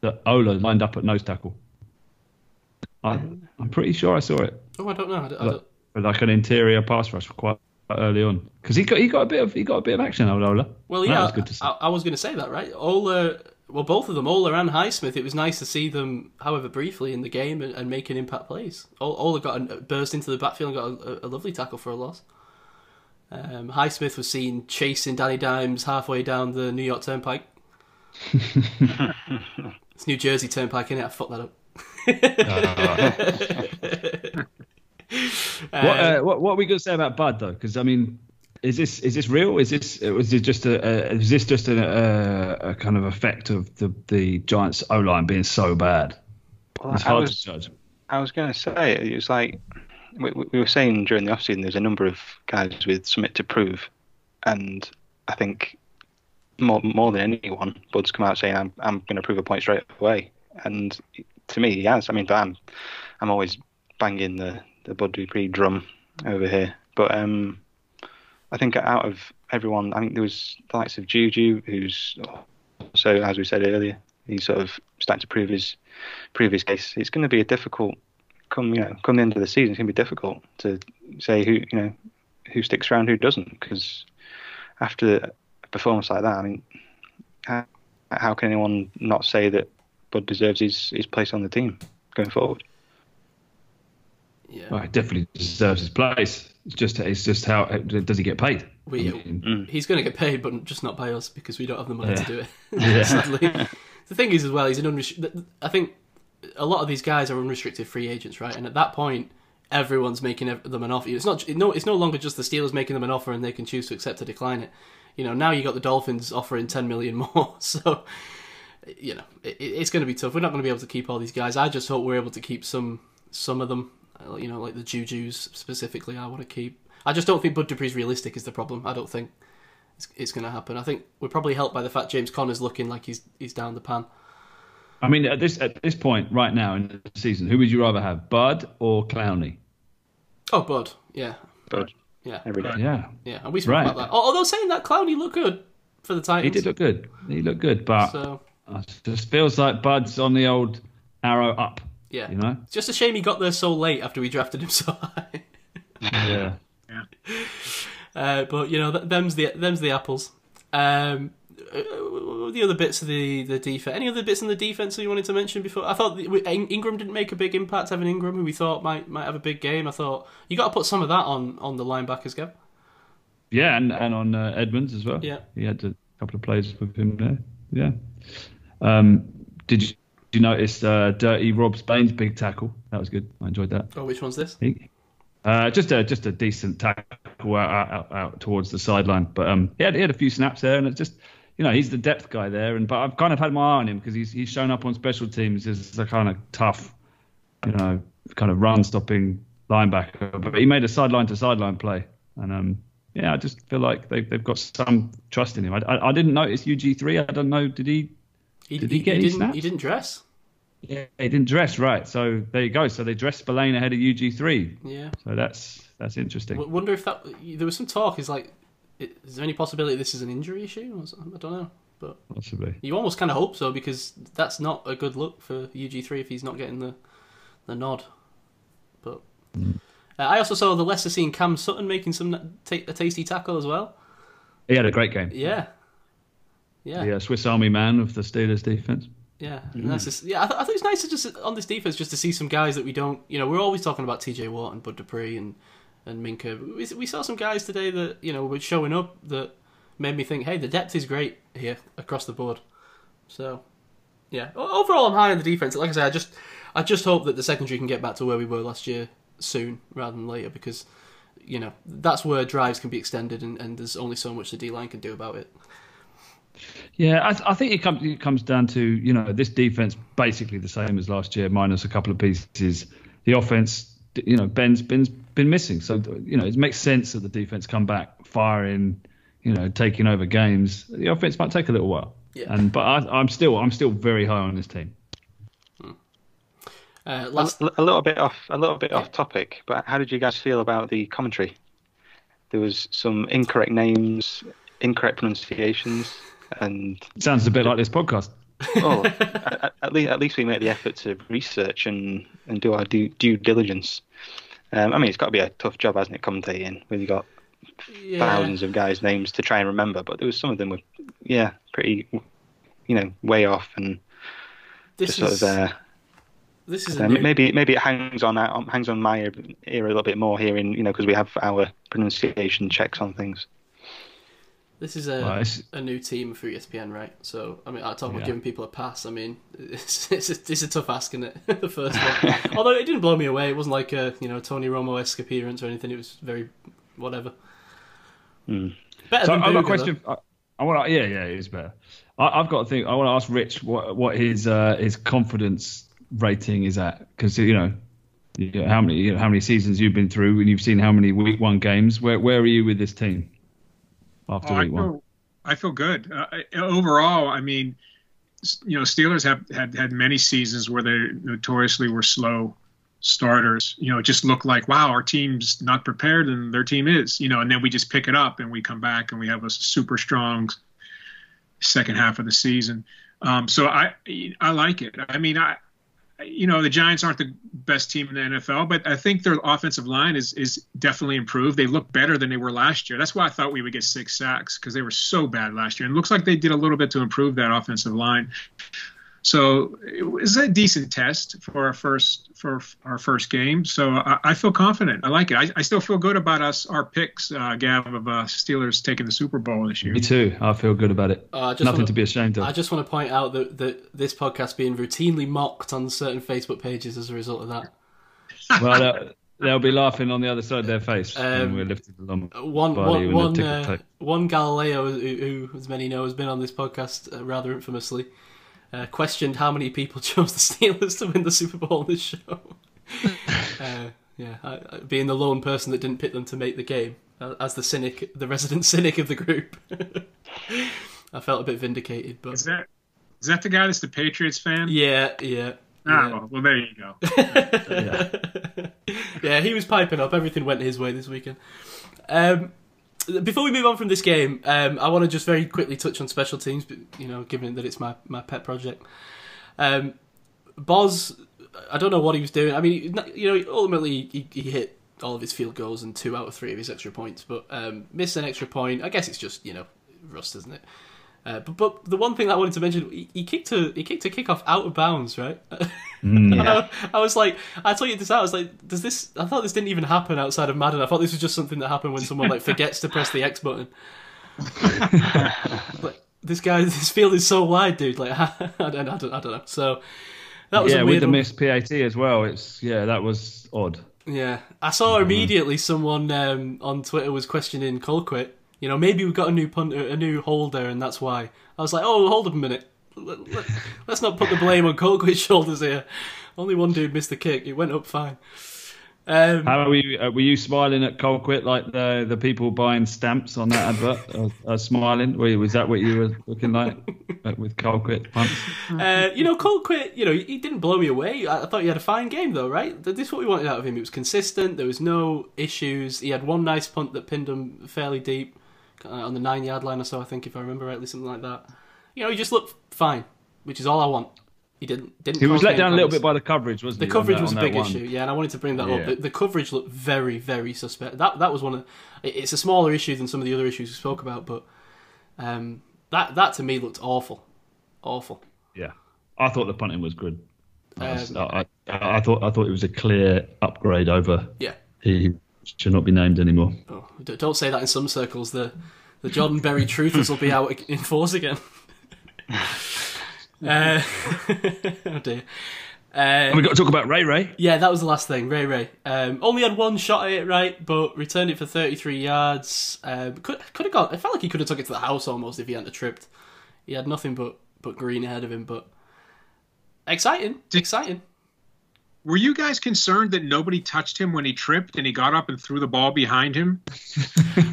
that Ola lined up at nose tackle. I, I'm pretty sure I saw it. oh, I don't know. I don't, I don't, for like an interior pass rush quite quite early on because he got he got a bit of he got a bit of action out of Ola. Well, that yeah, was good to see. I, I was going to say that, right? Ola, well, both of them, Ola and Highsmith. It was nice to see them, however briefly, in the game and, and making impact plays. O- Ola got a, burst into the backfield and got a, a lovely tackle for a loss. Um, Highsmith was seen chasing Danny Dimes halfway down the New York Turnpike. it's New Jersey Turnpike, innit? I fucked that up. what, uh, what what are we going to say about Bud though? Because I mean, is this is this real? Is this was it just a, a is this just a, a, a kind of effect of the the Giants O line being so bad? Well, It's I hard was, to judge. I was going to say it was like we, we were saying during the offseason. There's a number of guys with something to prove, and I think more more than anyone, Bud's come out saying I'm I'm going to prove a point straight away, and to me he has. I mean, but I'm I'm always banging the the Bud Dupree drum over here, but um, I think out of everyone, I think there was the likes of Juju, who's so as we said earlier, he's sort of starting to prove his prove his case. It's going to be a difficult come you know come the end of the season. It's going to be difficult to say who you know who sticks around, who doesn't, because after a performance like that, I mean, how, how can anyone not say that Bud deserves his, his place on the team going forward? Yeah. Well, he definitely deserves his place. It's just it's just how does he get paid? We, I mean, mm. He's going to get paid, but just not by us because we don't have the money to do it. Yeah. Sadly, the thing is as well, he's an unrestricted. I think a lot of these guys are unrestricted free agents, right? And at that point, everyone's making them an offer. It's not no, it's no longer just the Steelers making them an offer and they can choose to accept or decline it. You know, now you got the Dolphins offering ten million more, so you know it, it's going to be tough. We're not going to be able to keep all these guys. I just hope we're able to keep some some of them. Uh, You know, like the Juju's specifically. I want to keep. I just don't think Bud Dupree's realistic is the problem. I don't think it's, it's going to happen. I think we're probably helped by the fact James Conner's looking like he's he's down the pan. I mean, at this at this point right now in the season, who would you rather have, Bud or Clowney? Oh, Bud, yeah, Bud yeah, every day. Yeah, yeah. And we spoke Right. about that. Although saying that, Clowney looked good for the Titans. he did look good. He looked good, but So it just feels like Bud's on the old arrow up. Yeah, You know? it's just a shame he got there so late after we drafted him so high. Yeah. Uh, but you know, them's the them's the apples. Um, uh, the other bits of the the defense. Any other bits in the defense that you wanted to mention before? I thought the, we- In- Ingram didn't make a big impact. Having Ingram, who we thought might might have a big game. I thought you got to put some of that on on the linebackers, Gav. Yeah, and, and on uh, Edmunds as well. Yeah. He had a couple of plays with him there. Yeah. Um, did you, you notice uh, Dirty Rob Spillane's big tackle? That was good. I enjoyed that. Oh, which one's this? Uh, just a just a decent tackle out, out, out, towards the sideline, but um, he had he had a few snaps there, and it's just you know he's the depth guy there, and but I've kind of had my eye on him because he's he's shown up on special teams as a kind of tough, you know, kind of run stopping linebacker, but he made a sideline to sideline play, and um, yeah, I just feel like they've they've got some trust in him. I, I, I didn't notice UG three. I don't know. Did he? Did he get any didn't snaps? he didn't dress. Yeah, he didn't dress right. So there you go. So they dressed Spillane ahead of UG three. Yeah. So that's that's interesting. W- wonder if that there was some talk. Is like, is there any possibility this is an injury issue? Or? I don't know, but Possibly. you almost kind of hope so because that's not a good look for UG three if he's not getting the the nod. But uh, I also saw the Leicester scene Cam Sutton making some ta- a tasty tackle as well. He had a great game. Yeah, yeah, The uh, Swiss Army man of the Steelers defense. yeah. And that's just, yeah, I, th- I think it's nice to just on this defense just to see some guys that we don't. You know, we're always talking about T.J. Watt and Bud Dupree and and Minkah. We, we saw some guys today that you know were showing up that made me think, hey, the depth is great here across the board. So, yeah, overall, I'm high on the defense. Like I said, I just I just hope that the secondary can get back to where we were last year soon rather than later because you know that's where drives can be extended and, and there's only so much the D line can do about it. Yeah, I, th- I think it comes it comes down to you know this defense basically the same as last year minus a couple of pieces. The offense, you know, Ben's been been missing, so you know it makes sense that the defense come back firing, you know, taking over games. The offense might take a little while, Yeah. and but I, I'm still I'm still very high on this team. Uh, last, A, a little bit off, a little bit off topic, but how did you guys feel about the commentary? There was some incorrect names, incorrect pronunciations, and Sounds a bit like this podcast. oh, at, at least at least we make the effort to research and, and do our due, due diligence. Um, I mean, it's got to be a tough job, hasn't it, commentating when you got yeah. thousands of guys' names to try and remember. But there was some of them were, yeah, pretty, you know, way off, and This just sort of uh, this is a new, maybe maybe it hangs on hangs on my ear, ear a little bit more here in you know because we have our pronunciation checks on things. This is a Well, a new team for ESPN, right? So I mean, I talk about Yeah. giving people a pass. I mean, it's it's a, it's a tough ask, isn't it? the first one, although it didn't blow me away. It wasn't like a you know Tony Romo esque appearance or anything. It was very whatever. Hmm. Better So than I've got a Booger, question. I, I want to. Yeah, yeah, it is better. I, I've got to think. I want to ask Rich what what his uh, his confidence rating is at because you know. you know, How many you know, how many seasons you've been through and you've seen how many week one games? Where where are you with this team after Oh, I week one? feel, I feel good. Uh, overall, I mean, you know, Steelers have had, had many seasons where they notoriously were slow starters. You know, it just looked like, wow, our team's not prepared and their team is, you know, and then we just pick it up and we come back and we have a super strong second half of the season. Um, so I, I like it. I mean, I, you know, the Giants aren't the best team in the NFL, but I think their offensive line is is definitely improved. They look better than they were last year. That's why I thought we would get six sacks because they were so bad last year. And it looks like they did a little bit to improve that offensive line. So it was a decent test for our first for our first game. So I, I feel confident. I like it. I, I still feel good about us our picks, uh, Gav, of uh, Steelers taking the Super Bowl this year. Me too. I feel good about it. Uh, I just Nothing wanna- to be ashamed of. I just want to point out that, that this podcast being routinely mocked on certain Facebook pages as a result of that. well, they'll, they'll be laughing on the other side of their face when Um, we're lifted along. One, Barley one, and the one, ticker uh, one Galileo, who, who, as many know, has been on this podcast uh, rather infamously, uh, questioned how many people chose the Steelers to win the Super Bowl on this show. uh, yeah, I, I- being the lone person that didn't pick them to make the game, uh, as the cynic, the resident cynic of the group. I felt a bit vindicated, but Is that is that the guy that's the Patriots fan? yeah, yeah. Ah, yeah. well, well, there you go. yeah, he was piping up. Everything went his way this weekend. Um, before we move on from this game, um, I want to just very quickly touch on special teams. but, You know, given that it's my, my pet project. Um, Boz, I don't know what he was doing. I mean, you know, ultimately he, he hit all of his field goals and two out of three of his extra points, but um, missed an extra point. I guess it's just you know rust, isn't it? Uh, but, but the one thing I wanted to mention, he, he kicked a he kicked a kickoff out of bounds, right? Mm. And I, I was like, I told you this out. I was like, does this? I thought this didn't even happen outside of Madden. I thought this was just something that happened when someone like forgets to press the X button. like this guy, this field is so wide, dude. Like I don't, I don't, I don't know. So that was yeah, a with weird the one. missed PAT as well. It's yeah, that was odd. Yeah, I saw immediately someone um, on Twitter was questioning Colquitt. You know, maybe we've got a new punter, a new holder, and that's why. I was like, oh, hold up a minute. Let, let, let's not put the blame on Colquitt's shoulders here. Only one dude missed the kick. It went up fine. Um, How were you? Uh, were you smiling at Colquitt like the the people buying stamps on that advert? uh, uh, smiling? Were you- Was that what you were looking like uh, with Colquitt punts? Uh, you know, Colquitt, you know, he didn't blow me away. I thought he had a fine game, though, right? This is what we wanted out of him. He was consistent. There was no issues. He had one nice punt that pinned him fairly deep uh, on the nine yard line or so, I think, if I remember rightly, something like that. You know, he just looked fine, which is all I want. He didn't. didn't He was let down a little bit by the coverage, wasn't The he? on coverage that- was a big one? issue, yeah, and I wanted to bring that up. Yeah. The, the coverage looked very, very suspect. That that was one of. it- It's a smaller issue than some of the other issues we spoke about, but um, that that to me looked awful, awful. Yeah, I thought the punting was good. I, Um, I, I, I thought I thought it was a clear upgrade over. Yeah. He should not be named anymore. Oh, don't say that in some circles. The the Jordan Berry truthers will be out in force again. uh, oh dear. Uh, we got to talk about Ray Ray. yeah, that was the last thing. Ray Ray um, only had one shot at it, right? But returned it for thirty three yards. Um, could could have got. It felt like he could have took it to the house almost if he hadn't tripped. He had nothing but but green ahead of him. But exciting, exciting. Were you guys concerned that nobody touched him when he tripped and he got up and threw the ball behind him?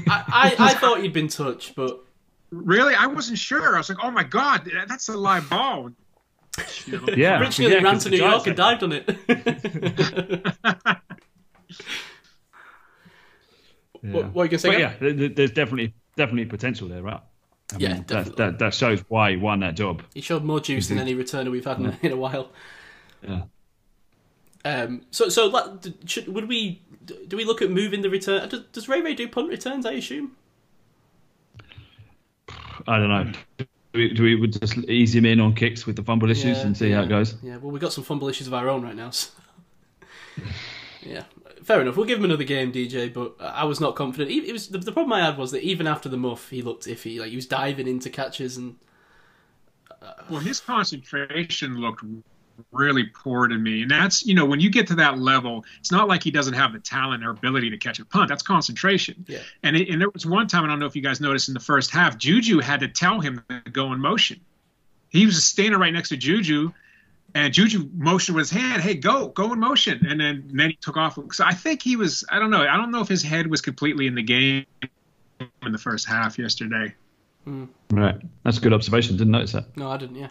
I, I, I thought he'd been touched, but Really? I wasn't sure. I was like, oh my God, that's a live ball. Yeah, Rich yeah, nearly ran 'cause to New York Giants and dived on it. Yeah. What, what are you gonna say? Yeah, there- there- there's definitely definitely potential there, right? I Yeah, mean, that, definitely. that that shows why he won that job. He showed more juice than mm-hmm. any returner we've had in, a, in a while. Yeah. Um, so, so like, should, would we? Do we look at moving the return? Does, does Ray Ray do punt returns? I assume. I don't know. Do we, do we would just ease him in on kicks with the fumble issues Yeah, and see how it goes? Yeah. Well, we've got some fumble issues of our own right now. So. yeah. fair enough. We'll give him another game, DJ. But I was not confident. It was the, the problem I had was that even after the muff, he looked iffy. Like he was diving into catches and Well, his concentration looked really poor to me. And that's, you know, when you get to that level, it's not like he doesn't have the talent or ability to catch a punt. That's concentration. Yeah. And, it, and there was one time, I don't know if you guys noticed in the first half, Juju had to tell him to go in motion. He was standing right next to Juju, and Juju motioned with his hand, hey, go, go in motion. And then, and then he took off. So I think he was, I don't know, I don't know if his head was completely in the game in the first half yesterday. Hmm. Right. That's a good observation. Didn't notice that. no, I didn't. Yeah.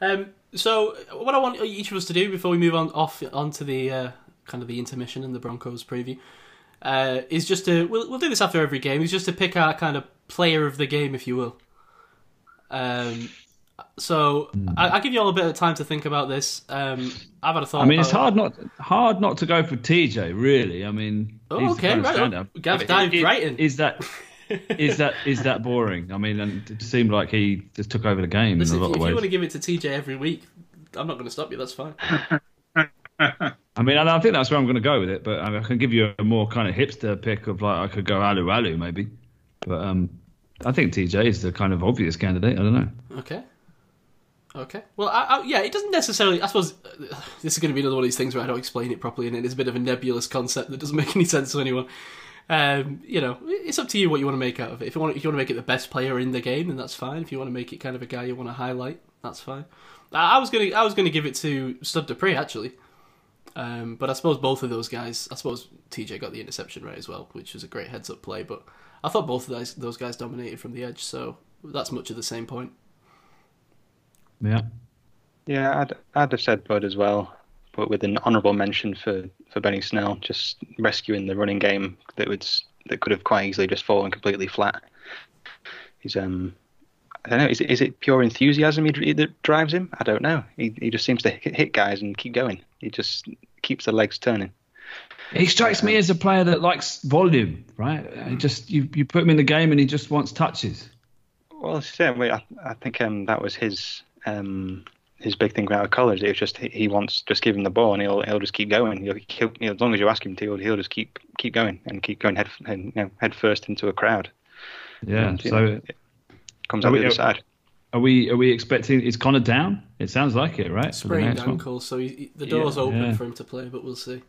Um. So what I want each of us to do before we move on off onto the uh, kind of the intermission and the Broncos preview uh, is just to we'll we'll do this after every game. Is just to pick our kind of player of the game, if you will. Um. So I, I'll give you all a bit of time to think about this. Um, I've had a thought. I mean, about it's it. hard not hard not to go for TJ. Really, I mean, Oh, okay, right. stand-up. Gav It- dived right in. Is that is that is that boring? I mean, and it seemed like he just took over the game Listen, in a if, lot if of you want to give it to TJ every week, I'm not going to stop you. That's fine. I mean, I think that's where I'm going to go with it. But I, mean, I can give you a more kind of hipster pick of like I could go Alualu maybe, but um, I think TJ is the kind of obvious candidate. I don't know. Okay. Okay. Well, I, I, yeah, it doesn't necessarily. I suppose uh, this is going to be another one of these things where I don't explain it properly, and it is a bit of a nebulous concept that doesn't make any sense to anyone. Um, you know, it's up to you what you want to make out of it. If you want, if you want to make it the best player in the game, then that's fine. If you want to make it kind of a guy you want to highlight, that's fine. I, I was gonna, I was gonna give it to Stud Dupree actually, um, but I suppose both of those guys. I suppose TJ got the interception right as well, which was a great heads up play. But I thought both of those those guys dominated from the edge, so that's much of the same point. Yeah. Yeah, I'd, I'd have said Bud as well, but with an honourable mention for, for Benny Snell, just rescuing the running game that would that could have quite easily just fallen completely flat. He's um, I don't know, is it, is it pure enthusiasm he, that drives him? I don't know. He he just seems to hit, guys and keep going. He just keeps the legs turning. He strikes me as a player that likes volume, right? He just you, you put him in the game and he just wants touches. Well, yeah, wait, I, I think um, that was his um, his big thing about college. It was just he, he wants just give him the ball and he'll he'll just keep going. He'll, he'll you know, as long as you ask him to, he'll, he'll just keep keep going and keep going head and, you know, head first into a crowd. Yeah. And, so know, comes Are out we- the other side. are we are we expecting? Is Conner down? It sounds like it, right? for sprained next one? ankle, so he, he- the door's Yeah, open yeah. for him to play, but we'll see.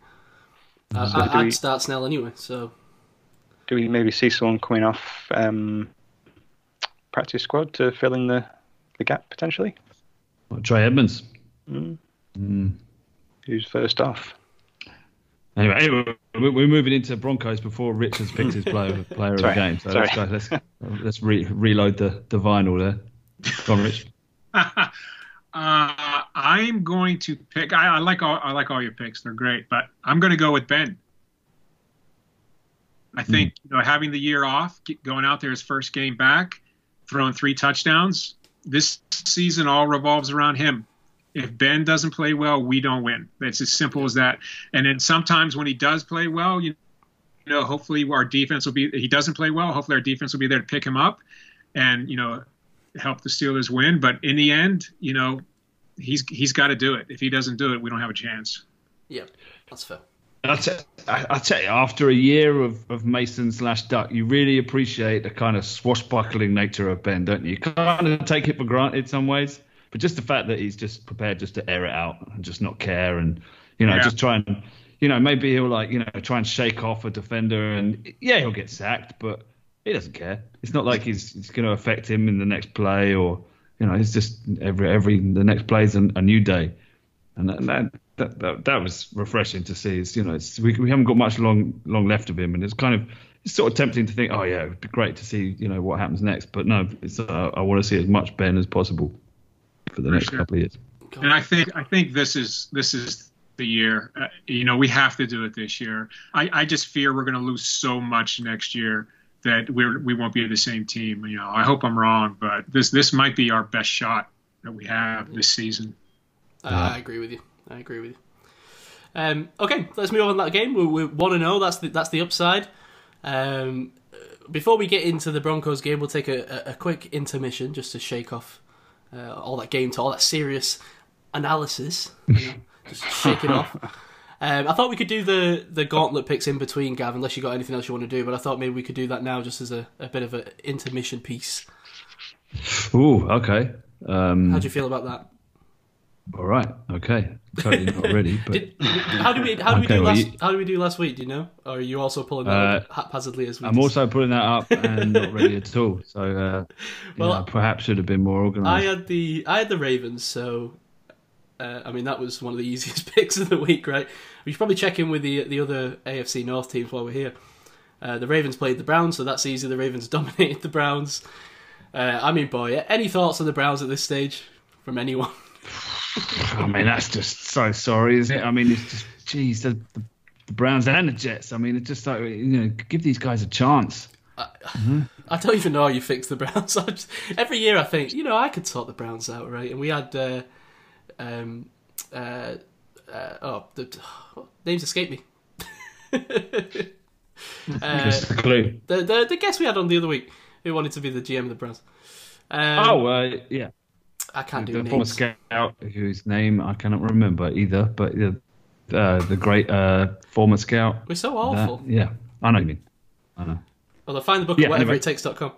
I, So I, do I'd we- start Snell anyway, so Do we maybe see someone coming off um, practice squad to fill in the, the gap potentially? Trey Edmunds. Mm. Mm. Who's first off? Anyway, anyway, we're moving into Broncos before Richards has picked his player, player of the game. So Sorry. let's go. Let's, let's re- reload the, the vinyl there. Go on, Rich. uh, I'm going to pick. I, I like all I like all your picks. They're great, but I'm going to go with Ben. I think you know having the year off, going out there his first game back, throwing three touchdowns. This season all revolves around him. If Ben doesn't play well, we don't win. It's as simple as that. And then sometimes when he does play well, you know, hopefully our defense will be. He doesn't play well. Hopefully our defense will be there to pick him up, and you know, help the Steelers win. But in the end, you know, he's he's got to do it. If he doesn't do it, we don't have a chance. yeah, that's fair. I tell, I, I tell you, after a year of, of Mason slash Duck, you really appreciate the kind of swashbuckling nature of Ben, don't you? You kind of take it for granted some ways, but just the fact that he's just prepared just to air it out and just not care and, you know, Yeah. just try and, you know, maybe he'll like, you know, try and shake off a defender and, yeah, he'll get sacked, but he doesn't care. It's not like he's, it's going to affect him in the next play or, you know, it's just every, every, the next play is a, a new day. And that, that, that, that, that was refreshing to see. It's, you know, it's, we, we haven't got much long long left of him, and it's kind of it's sort of tempting to think, oh yeah, it'd be great to see you know what happens next. But no, it's, uh, I want to see as much Ben as possible for the next sure. couple of years. And I think I think this is this is the year. Uh, you know, we have to do it this year. I, I just fear we're going to lose so much next year that we're we won't be the same team. You know, I hope I'm wrong, but this this might be our best shot that we have this season. I, I agree with you. I agree with you. Um, okay, let's move on to that game. We, we want to know that's the, that's the upside. Um, before we get into the Broncos game, we'll take a, a, a quick intermission just to shake off uh, all that game talk, all that serious analysis. You know, just shake it off. Um, I thought we could do the, the gauntlet picks in between, Gav, unless you got anything else you want to do. But I thought maybe we could do that now, just as a, a bit of an intermission piece. Ooh, okay. Um, How do you feel about that? all right, okay. Totally not ready, but Did, how did we how did we do well, last you- how did we do last week? Do you know? Or are you also pulling that Uh, up haphazardly as we? I'm dis- also pulling that up and not ready at all. So, uh, Well, well, perhaps should have been more organised. I had the I had the Ravens, so uh, I mean that was one of the easiest picks of the week, right? We should probably check in with the the other AFC North teams while we're here. Uh, the Ravens played the Browns, so that's easy. The Ravens dominated the Browns. Uh, I mean, boy, any thoughts on the Browns at this stage from anyone? I mean, that's just so sorry, isn't it? I mean, it's just, geez, the, the, the Browns and the Jets. I mean, it's just like, you know, give these guys a chance. I don't even know how you fix the Browns. I just, every year I think, you know, I could sort the Browns out, right? And we had, uh, um, uh, uh, oh, the names escape me. uh, Just a clue. the, the the guest we had on the other week who wanted to be the GM of the Browns. Um, Oh, uh, yeah. I can't do the former scout, whose name I cannot remember either, but uh, uh, the great uh, former scout. We're so Uh, awful. yeah, I know what you mean. I know. Although find the book Yeah, at whatever anyway. it takes.com.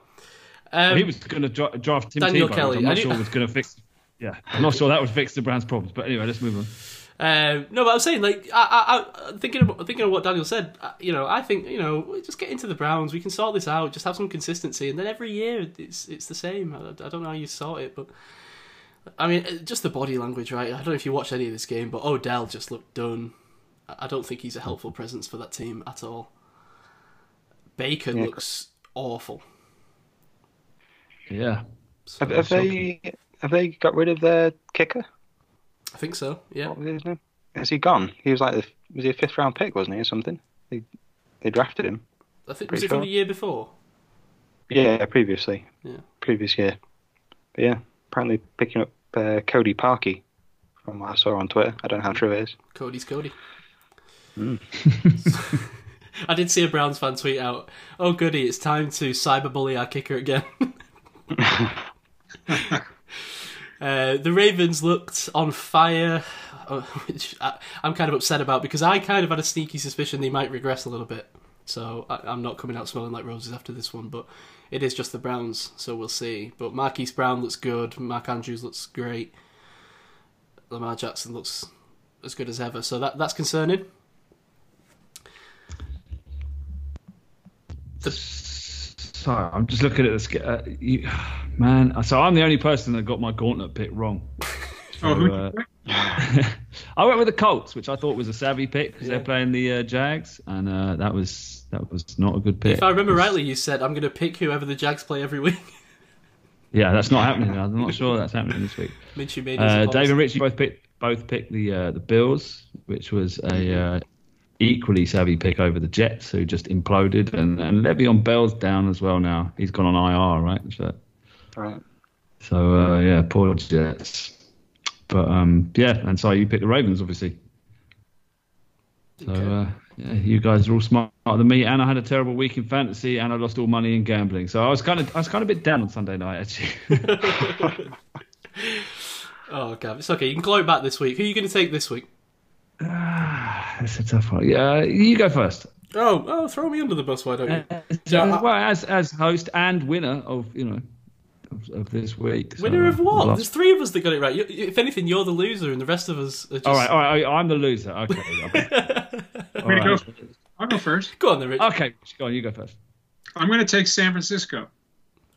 Um, he was going to dra- draft Tim Daniel Tebow, Kelly. I'm not sure was going to fix. Yeah, I'm not sure that would fix the Browns' problems. But anyway, let's move on. Um, no, but I'm saying like I, I, I thinking of, thinking of what Daniel said. uh, You know, I think you know just get into the Browns. We can sort this out. Just have some consistency, and then every year it's it's the same. I, I don't know how you sort it, but I mean, uh, just the body language, right? I don't know if you watched any of this game, but Odell just looked done. I don't think he's a helpful presence for that team at all. Baker Yeah. looks awful. Yeah, So, Have, have they have they got rid of their kicker? I think so. Yeah. What was his name? Is he gone? He was like the was he a fifth round pick, wasn't he, or something? They they drafted him. I think was it from the year before? Yeah, previously. Yeah. Previous year. But yeah, apparently picking up uh, Cody Parkey from what I saw on Twitter. I don't know how true it is. Cody's Cody. Hmm. I did see a Browns fan tweet out, "Oh goody, it's time to cyberbully our kicker again." uh, the Ravens looked on fire, uh, which I, I'm kind of upset about because I kind of had a sneaky suspicion they might regress a little bit. So I, I'm not coming out smelling like roses after this one, but it is just the Browns, so we'll see. But Marquise Brown looks good. Mark Andrews looks great. Lamar Jackson looks as good as ever. So that that's concerning. Sorry, I'm just looking at the sk- uh, you, man. So I'm the only person that got my gauntlet pick wrong. Oh, uh, I went with the Colts, which I thought was a savvy pick because Yeah. they're playing the uh, Jags, and uh, that was that was not a good pick. If I remember rightly, you said I'm going to pick whoever the Jags play every week. Yeah, that's not happening. I'm not sure that's happening this week. Minshew made his Uh. Dave and Richie both picked both picked the uh, the Bills, which was a uh, equally savvy pick over the Jets, who just imploded, and and Le'Veon Bell's down as well now. He's gone on IR, right? So, Right. so uh, yeah, poor Jets. But um, yeah, and so you picked the Ravens, obviously. So uh, yeah, you guys are all smarter than me, and I had a terrible week in fantasy, and I lost all money in gambling. So I was kind of I was kind of a bit down on Sunday night actually. Oh, Gav, it's okay. You can it back this week. Who are you going to take this week? That's a tough one. Yeah, you go first. Oh, oh, throw me under the bus, why don't you? So, Yeah, well, as as host and winner of you know of, of this week. so, Winner of what? last- There's three of us that got it right. You, if anything, you're the loser, and the rest of us are just. All right, all right. I- I'm the loser. Okay. all Way to go. right. I'll go first. Go on, then, Rich. Okay, go on. You go first. I'm going to take San Francisco.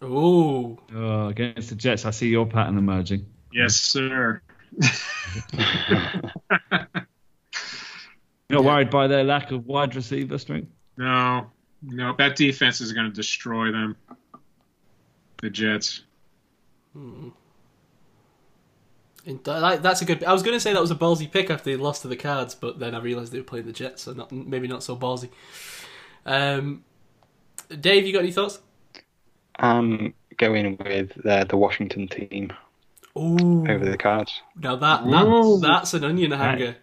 Oh, Oh, against the Jets, I see your pattern emerging. Yes, sir. You're not worried by their lack of wide receiver strength. No, no, that defense is going to destroy them. The Jets. In- that- that's a good. I was going to say that was a ballsy pick after they lost to the Cards, but then I realised they were playing the Jets, so not, maybe not so ballsy. Um, Dave, you got any thoughts? I'm going with uh, the Washington team Ooh, over the Cards. now that, Ooh. that that's an onion hanger.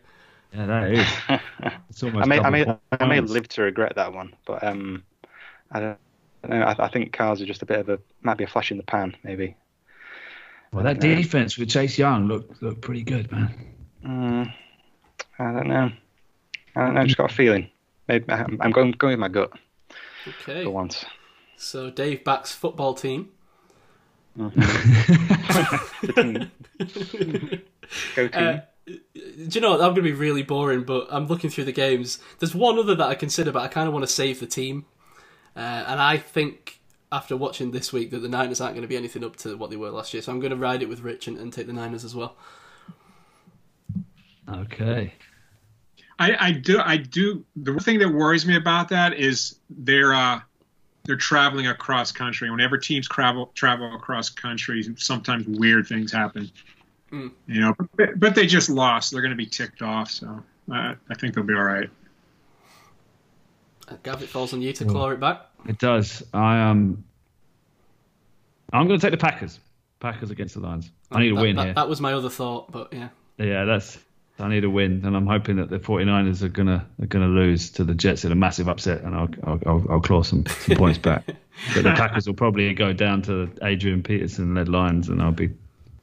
Yeah, that is. I may, I double may, I may live to regret that one, but um, I don't know. I, I think cars are just a bit of a might be a flash in the pan, maybe. Well, that defense with Chase Young looked looked pretty good, man. Mm, I don't know. I don't know. I just got a feeling. Maybe I'm I'm going going with my gut Okay. for once. So Dave backs football team. Go team. Uh, do you know what? I'm going to be really boring, but I'm looking through the games. There's one other that I consider, but I kind of want to save the team. Uh, and I think after watching this week that the Niners aren't going to be anything up to what they were last year. So I'm going to ride it with Rich and, and take the Niners as well. Okay. I, I do. I do. The one thing that worries me about that is they're uh, they're traveling across country. Whenever teams travel travel across country, sometimes weird things happen. Mm. You know, but, but they just lost. They're going to be ticked off. So uh, I think they'll be all right. Uh, Gav, it falls on you to claw it back. It does. I um. I'm going to take the Packers. Packers against the Lions. I need a that, win that, here. that was my other thought, but yeah. Yeah, that's. I need a win, and I'm hoping that the 49ers are gonna are gonna lose to the Jets in a massive upset, and I'll I'll, I'll, I'll claw some, some points back. But the Packers will probably go down to Adrian Peterson led Lions, and I'll be.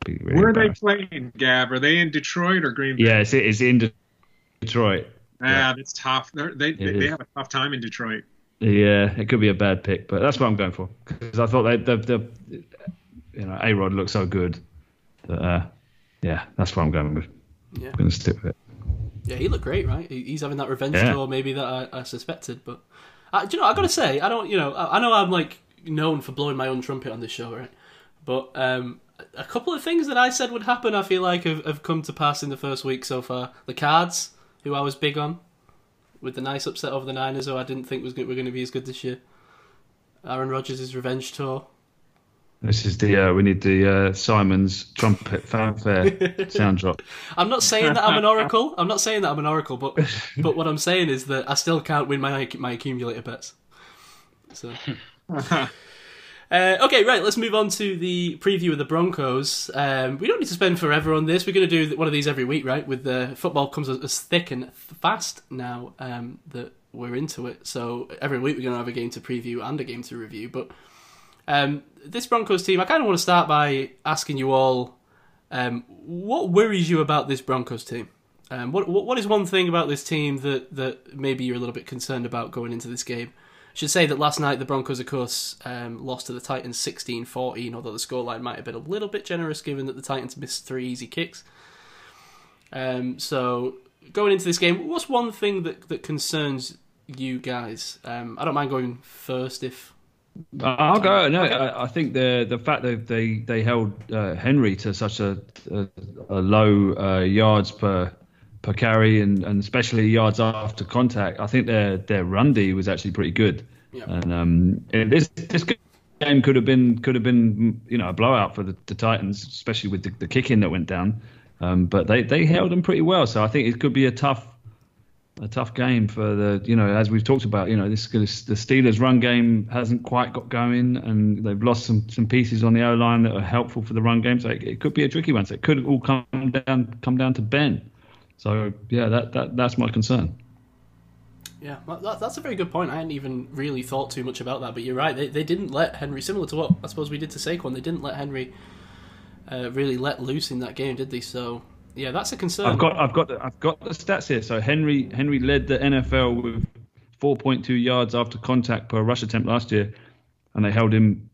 be really Where are they playing, Gab? Are they in Detroit or Green Bay? Yeah, it's it's in Detroit. Ah, that's tough. They're, they they, is. they have a tough time in Detroit. Yeah, it could be a bad pick, but that's what I'm going for because I thought they, the the you know A Rod looked so good that uh, yeah, that's what I'm going with. Yeah. I'm going to stick with it. Yeah, he looked great, right? He's having that revenge Yeah. tour, maybe that I, I suspected. But uh, do you know? I gotta say, I don't. You know, I, I know I'm like known for blowing my own trumpet on this show, right? But um, a couple of things that I said would happen, I feel like have, have come to pass in the first week so far. The Cards, who I was big on, with the nice upset over the Niners, who I didn't think was go- were going to be as good this year. Aaron Rodgers' revenge tour. This is the uh, we need the uh, Simon's trumpet fanfare sound drop. I'm not saying that I'm an oracle. I'm not saying that I'm an oracle, but but what I'm saying is that I still can't win my my accumulator bets. So. Uh, okay, right. Let's move on to the preview of the Broncos. Um, we don't need to spend forever on this. We're going to do one of these every week, right? With the football comes as- as thick and fast now um, that we're into it. So every week we're going to have a game to preview and a game to review. But um, this Broncos team, I kind of want to start by asking you all, um, what worries you about this Broncos team? Um, what, what what is one thing about this team that, that maybe you're a little bit concerned about going into this game? Should say that last night the Broncos, of course, um, lost to the Titans 16-14, although the scoreline might have been a little bit generous given that the Titans missed three easy kicks. Um, so going into this game, what's one thing that, that concerns you guys? Um, I don't mind going first if I'll go. No, I, I think the the fact that they they held uh, Henry to such a a, a low uh, yards per per carry and, and especially yards after contact, I think their their run D was actually pretty good. Yeah. And um, this this game could have been could have been you know a blowout for the, the Titans, especially with the, the kicking that went down. Um, but they, they held them pretty well, so I think it could be a tough a tough game for the you know as we've talked about you know this, the Steelers run game hasn't quite got going and they've lost some some pieces on the O line that are helpful for the run game so it, it could be a tricky one so it could all come down come down to Ben so yeah that, that that's my concern Yeah, that, that's a very good point. I hadn't even really thought too much about that, but you're right. They, they didn't let Henry, similar to what I suppose we did to Saquon, they didn't let Henry uh, really let loose in that game, did they? So, yeah, that's a concern. I've got I've got the, I've got the stats here so Henry Henry led the NFL with 4.2 yards after contact per rush attempt last year and they held him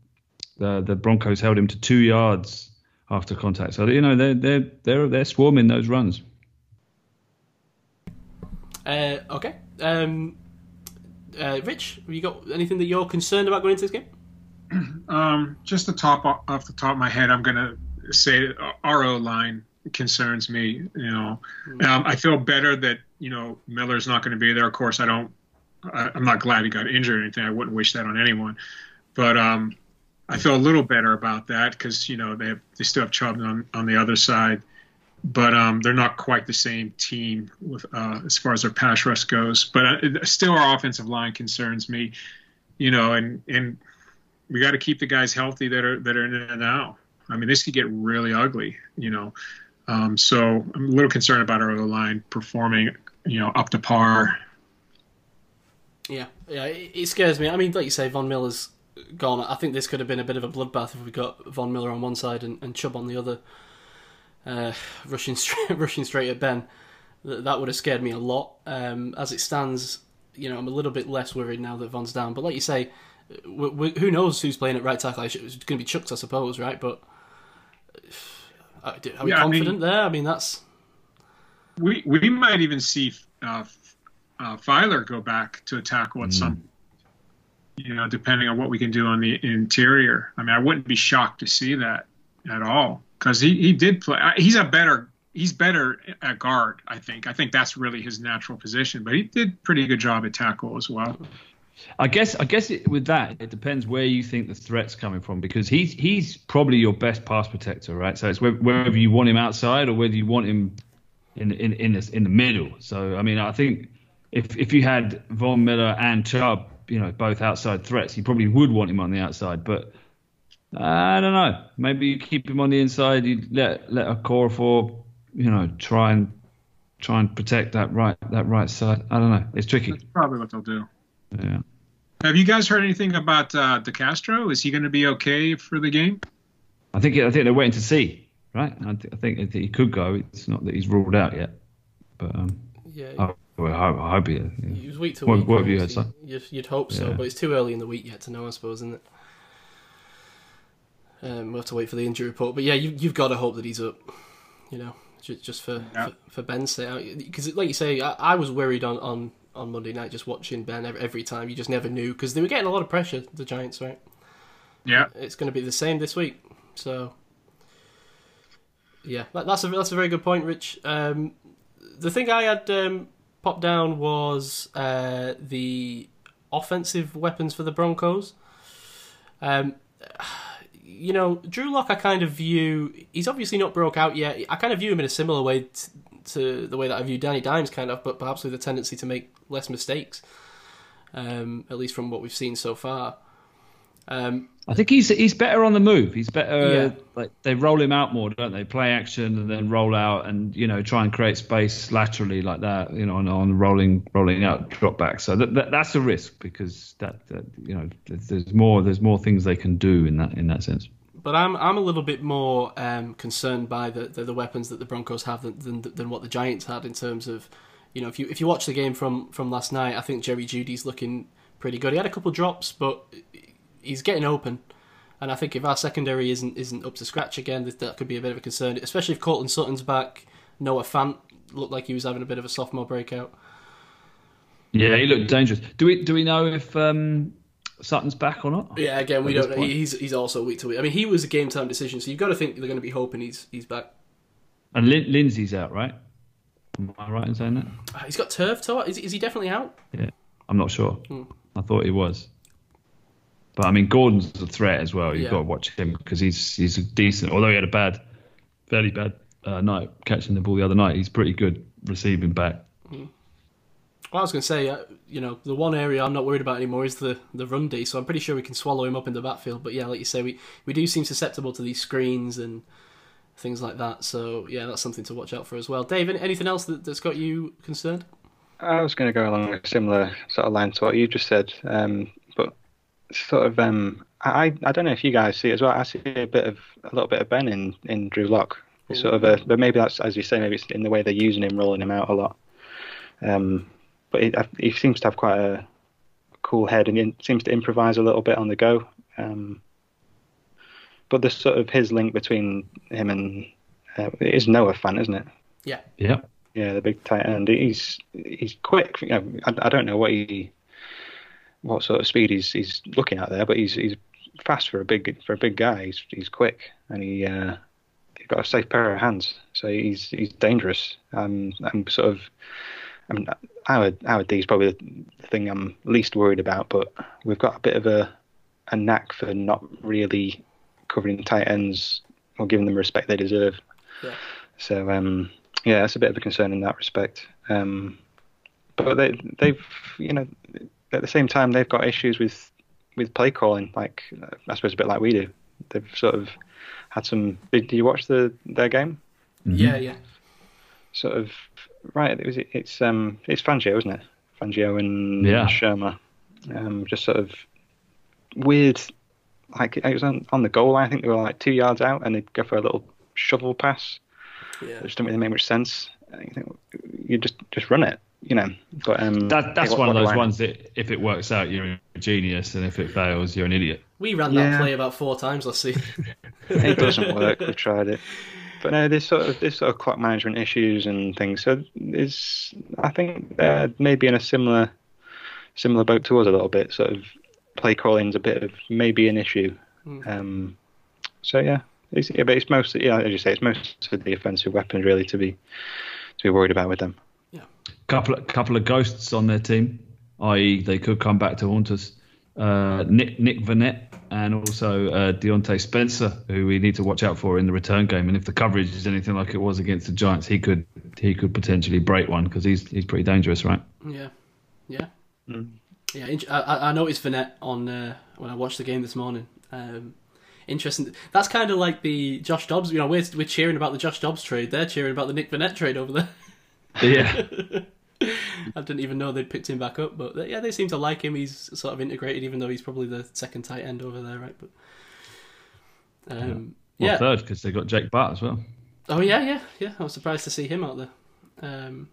the the Broncos held him to 2 yards after contact so you know they're they're they're they're swarming those runs Uh, okay. Um, uh, Rich, have you got anything that you're concerned about going into this game? Um, just the top off the top of my head, I'm gonna say our O line concerns me. You know, um, I feel better that you know Miller's not going to be there. Of course, I don't. I, I'm not glad he got injured or anything. I wouldn't wish that on anyone. But um, I feel a little better about that because you know they have they still have Chubb on on the other side, but um, they're not quite the same team with uh, as far as their pass rush goes. But uh, still, our offensive line concerns me. You know, and and we got to keep the guys healthy that are that are in it now. I mean, this could get really ugly, you know. Um, so I'm a little concerned about our O line performing, you know, up to par. Yeah, yeah, it, it scares me. I mean, like you say, Von Miller's gone. I think this could have been a bit of a bloodbath if we got Von Miller on one side and, and Chubb on the other, uh, rushing straight, rushing straight at Ben. That, that would have scared me a lot. Um, as it stands, you know, I'm a little bit less worried now that Von's down. But like you say, w- w- who knows who's playing at right tackle? It's going to be Chuks, I suppose, right? But uh, are we Yeah, I mean- confident there? I mean, that's We we might even see uh, uh, Feiler go back to a tackle at some, you know, depending on what we can do on the interior. I mean, I wouldn't be shocked to see that at all because he, he did play. He's a better he's better at guard. I think. I think that's really his natural position. But he did pretty good job at tackle as well. I guess I guess it, with that it depends where you think the threat's coming from because he's he's probably your best pass protector, right? So it's wherever you want him outside or whether you want him in in in the, in the middle. So I mean, I think if if you had Von Miller and Chubb, you know, both outside threats, you probably would want him on the outside. But I don't know. Maybe you keep him on the inside. You let let Okorafor you know try and try and protect that right that right side. I don't know. It's tricky. That's probably what they'll do. Yeah. Have you guys heard anything about uh, DeCastro? Is he going to be okay for the game? I think I think they're waiting to see, right? I, th- I think that he could go. It's not that he's ruled out yet, but um, yeah. I, well, I, hope, I hope he. Yeah. It was week to What- week. what have you heard, obviously. son? You'd, you'd hope so, Yeah. but it's too early in the week yet to know, I suppose, isn't it? Um, we'll have to wait for the injury report. But yeah, you, you've got to hope that he's up. You know, just, just for, Yeah. for for Ben's sake, because like you say, I, I was worried on, on, on Monday night just watching Ben every, every time. You just never knew because they were getting a lot of pressure. The Giants, right? Yeah. It's going to be the same this week. So yeah, that, that's a that's a very good point, Rich. Um, the thing I had um, popped down was uh, the offensive weapons for the Broncos. Um, you know, Drew Lock, I kind of view. He's obviously not broke out yet. I kind of view him in a similar way t- to the way that I view Danny Dimes, kind of, but perhaps with a tendency to make less mistakes. Um, at least from what we've seen so far. Um, I think he's he's better on the move. He's better. Yeah. Like they roll him out more, don't they? Play action and then roll out, and you know try and create space laterally like that. You know, on, on rolling rolling out drop back. So that, that that's a risk because that, that you know there's more there's more things they can do in that in that sense. But I'm I'm a little bit more um, concerned by the, the the weapons that the Broncos have than, than than what the Giants had in terms of, you know, if you if you watch the game from from last night, I think Jerry Jeudy's looking pretty good. He had a couple drops, but he's getting open, and I think if our secondary isn't isn't up to scratch again, that, that could be a bit of a concern, especially if Courtland Sutton's back. Noah Fant looked like he was having a bit of a sophomore breakout. Yeah, he looked dangerous. Do we do we know if um, Sutton's back or not? Yeah, again, we don't. know. point. He's he's also week to week. I mean, he was a game time decision, so you've got to think they're going to be hoping he's he's back. And Lin- Lindsay's out, right? Am I right in saying that? Ah, He's got turf toe. Is, is he definitely out? Yeah, I'm not sure. Hmm. I thought he was. But I mean, Gordon's a threat as well. You've Yeah. got to watch him because he's he's decent. Although he had a bad, fairly bad uh, night catching the ball the other night, he's pretty good receiving back. Well, I was going to say, uh, you know, the one area I'm not worried about anymore is the, the run D, so I'm pretty sure we can swallow him up in the backfield. But yeah, like you say, we, we do seem susceptible to these screens and things like that. So yeah, that's something to watch out for as well. Dave, anything else that, that's got you concerned? I was going to go along a similar sort of line to what you just said, um, but sort of um, I I don't know if you guys see it as well. I see a bit of a little bit of Ben in in Drew Lock. Sort of a, but maybe that's as you say, maybe it's in the way they're using him, rolling him out a lot. Um, but he, he seems to have quite a cool head and he seems to improvise a little bit on the go. Um, but there's sort of his link between him and uh, it is Noah Fant, isn't it? Yeah. Yeah. Yeah, the big tight end. He's he's quick. You know, I, I don't know what he what sort of speed he's he's looking at there, but he's he's fast for a big for a big guy. He's he's quick and he uh, he's got a safe pair of hands, so he's he's dangerous. Um, I'm sort of I'm our our D is probably the thing I'm least worried about, but we've got a bit of a a knack for not really covering tight ends or giving them respect they deserve. Yeah. So um, yeah, that's a bit of a concern in that respect. Um, but they they've you know at the same time they've got issues with with play calling, like uh, I suppose a bit like we do. They've sort of had some. Did, did you watch the their game? Yeah, yeah. Sort of right. It was it's um it's Fangio, isn't it? Fangio and Yeah. Shurmur. Um, just sort of weird. Like it was on, on the goal line. I think they were like two yards out, and they'd go for a little shovel pass. Yeah. It just didn't really make much sense. And You think you just just run it. You know, but um, That, that's what- one of those ones that if it works out, you're a genius, and if it fails, you're an idiot. We ran that Yeah. play about four times last season. it doesn't work. We've tried it, but no, there's sort of there's sort of clock management issues and things. So it's I think uh, maybe in a similar similar boat to us a little bit. Sort of play calling's a bit of maybe an issue. Um, so yeah, it's, yeah, but it's mostly yeah, as you say, it's mostly the offensive weapons really to be to be worried about with them. Couple of, couple of ghosts on their team, i.e., they could come back to haunt us. Uh, Nick Nick Vannett and also uh, Diontae Spencer, who we need to watch out for in the return game. And if the coverage is anything like it was against the Giants, he could he could potentially break one because he's he's pretty dangerous, right? Yeah, yeah, yeah. I, I- I noticed Vannett on uh, when I watched the game this morning. Um, interesting. That's kind of like the Josh Dobbs. You know, we're we're cheering about the Josh Dobbs trade. They're cheering about the Nick Vannett trade over there. Yeah, I didn't even know they'd picked him back up, but they- yeah, they seem to like him. He's sort of integrated, even though he's probably the second tight end over there, right? But um, well, yeah. third because they got Jake Butt as well. Oh yeah, yeah, yeah. I was surprised to see him out there. Um,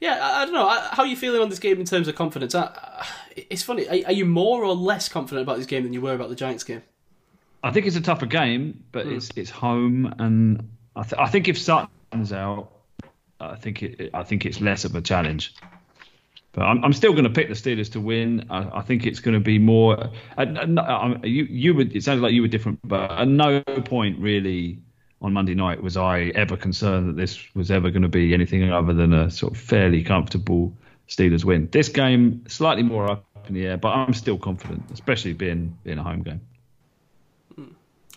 yeah, I, I don't know. How are you feeling on this game in terms of confidence? I, I, it's funny. Are, are you more or less confident about this game than you were about the Giants game? I think it's a tougher game, but it's it's home, and I, th- I think if Sutton's out, I think it I think it's less of a challenge. But I'm, I'm still going to pick the Steelers to win. I, I think it's going to be more. No, um, you you would. It sounded like you were different, but at no point really on Monday night was I ever concerned that this was ever going to be anything other than a sort of fairly comfortable Steelers win. This game slightly more up in the air, but I'm still confident, especially being being a home game.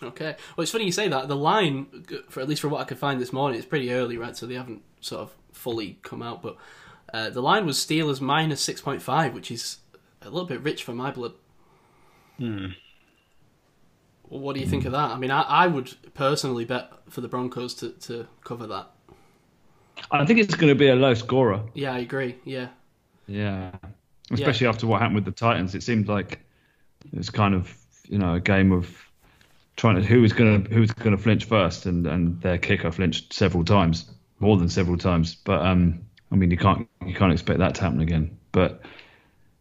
Okay. Well, it's funny you say that. The line, for at least for what I could find this morning, it's pretty early, right? So they haven't sort of fully come out. But uh, the line was Steelers minus six point five, which is a little bit rich for my blood. Well, what do you think of that? I mean, I, I would personally bet for the Broncos to, to cover that. I think it's going to be a low scorer. Yeah, I agree. Yeah. Yeah. Especially after what happened with the Titans, it seemed like it was kind of you know a game of trying to who was going to who was going to flinch first, and and their kicker flinched several times, more than several times. But um, I mean you can't you can't expect that to happen again. But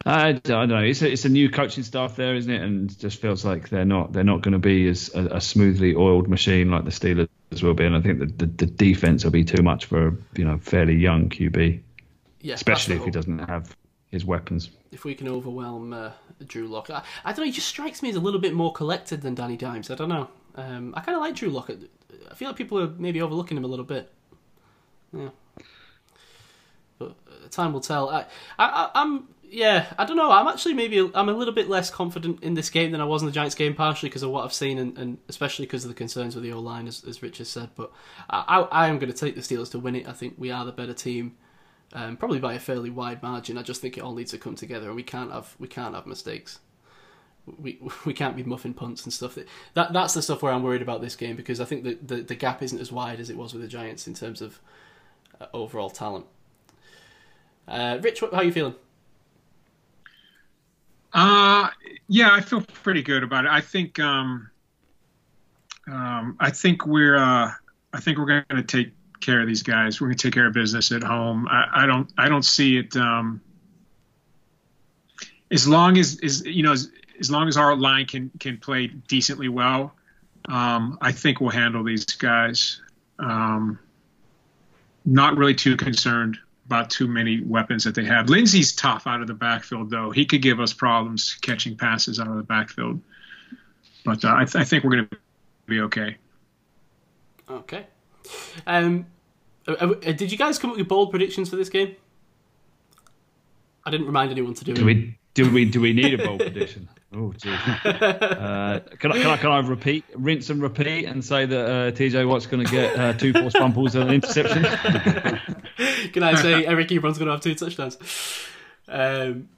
I, I don't know. It's a, it's a new coaching staff there, isn't it? And it just feels like they're not they're not going to be as a, a smoothly oiled machine like the Steelers will be. And I think that the, the defense will be too much for a you know fairly young QB, Yeah. especially if he doesn't have his weapons. If we can overwhelm uh, Drew Lock, I, I don't know. He just strikes me as a little bit more collected than Danny Dimes. I don't know. Um, I kind of like Drew Lock. I feel like people are maybe overlooking him a little bit. Yeah. But uh, time will tell. I, I, I'm yeah. I don't know. I'm actually maybe I'm a little bit less confident in this game than I was in the Giants game, partially because of what I've seen, and, and especially because of the concerns with the O line, as, as Rich has said. But I, I, I am going to take the Steelers to win it. I think we are the better team um, probably by a fairly wide margin. I just think it all needs to come together, and we can't have we can't have mistakes. We we can't be muffin punts and stuff. That that's the stuff where I'm worried about this game because I think that the the gap isn't as wide as it was with the Giants in terms of uh, overall talent. Uh, Rich, how are you feeling? Uh, yeah, I feel pretty good about it. I think um, um, I think we're uh, I think we're going to take care of these guys. We're going to take care of business at home. I, I don't I don't see it. Um, as long as is you know as, as long as our line can can play decently well, um, I think we'll handle these guys. Um, not really too concerned about too many weapons that they have. Lindsay's tough out of the backfield, though. He could give us problems catching passes out of the backfield. But uh, I, th- I think we're going to be okay. Okay. Um, uh, uh, did you guys come up with bold predictions for this game? I didn't remind anyone to do Do it. we do we do we need a bold prediction? Oh, jeez. Uh, can, I, can I can I repeat, rinse and repeat, and say that uh, TJ Watt's going to get uh, two forced fumbles and an interception? Can I say Eric Ebron's going to have two touchdowns? Um,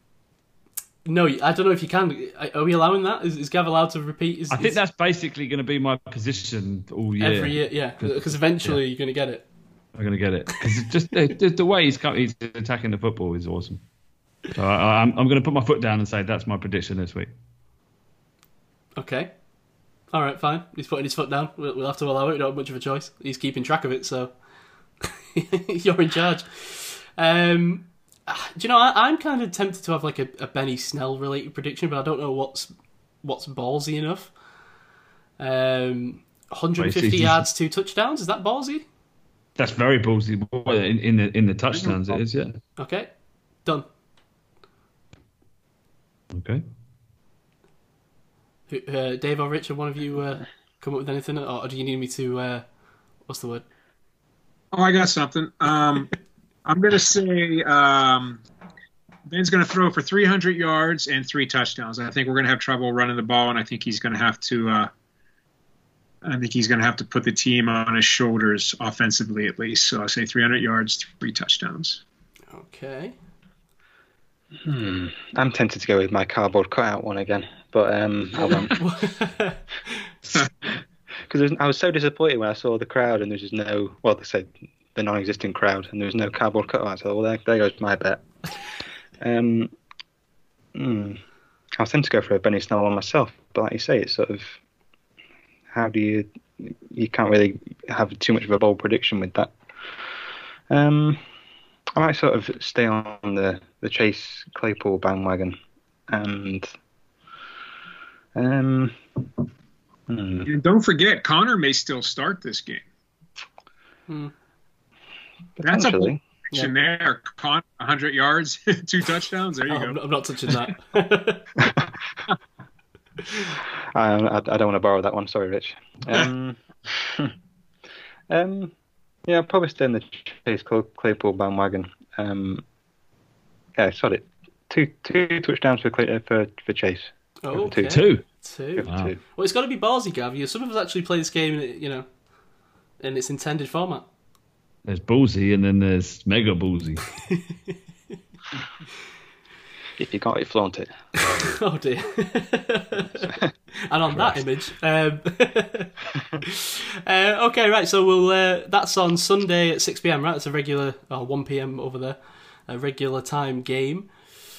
no, I don't know if you can. Are we allowing that? Is, is Gav allowed to repeat? His, I think his- that's basically going to be my position all year. every year. Yeah, because eventually you're going to get it. I'm going to get it because just the, the, way he's, he's attacking the football is awesome. So I, I'm, I'm going to put my foot down and say that's my prediction this week. Okay. All right, fine. He's putting his foot down. We'll, we'll have to allow it. We don't have much of a choice. He's keeping track of it, so You're in charge. Um, do you know? I, I'm kind of tempted to have like a, a Benny Snell related prediction, but I don't know what's what's ballsy enough. Um, 150 Wait, yards, two touchdowns. Is that ballsy? That's very ballsy. In, in the in the touchdowns, it is. Yeah. Okay, done. Okay. Uh, Dave or Richard, one of you uh, come up with anything, or do you need me to? Uh, what's the word? Oh, I got something. Um, I'm going to say um, Ben's going to throw for 300 yards and three touchdowns. I think we're going to have trouble running the ball, and I think he's going to have to. Uh, I think he's going to have to put the team on his shoulders offensively, at least. So I say 300 yards, three touchdowns. Okay. Hmm. I'm tempted to go with my cardboard cutout one again, but um, I won't. Because I was so disappointed when I saw the crowd and there was just no, well, they said the non-existent crowd, and there was no cardboard cutout. So, well, there, there goes my bet. Um, hmm. I was tempted to go for a Benny Snell one myself, but like you say, it's sort of how do you you can't really have too much of a bold prediction with that. Um, I might sort of stay on the the Chase Claypool bandwagon, and um, hmm. And don't forget, Conner may still start this game. That's a potentially. prediction there. Conner, 100 yards, two touchdowns. There you Oh, go. I'm, not, I'm not touching that. Um, I, I don't want to borrow that one. Sorry, Rich. Um, um, yeah, I'll probably stay in the Chase Clay- Claypool bandwagon. Um, yeah, solid. Two two touchdowns for Clay, uh, for for Chase. oh, Two. okay. Two. Two. Wow. Two. Well, it's got to be ballsy, Gav. You some of us actually play this game, you know, in its intended format. There's boozy and then there's mega boozy. If you got it, flaunt it. Oh dear. and on that image, um, uh, okay, right. So we'll. Uh, that's on Sunday at six pm. Right, it's a regular or one pm over there, a regular time game.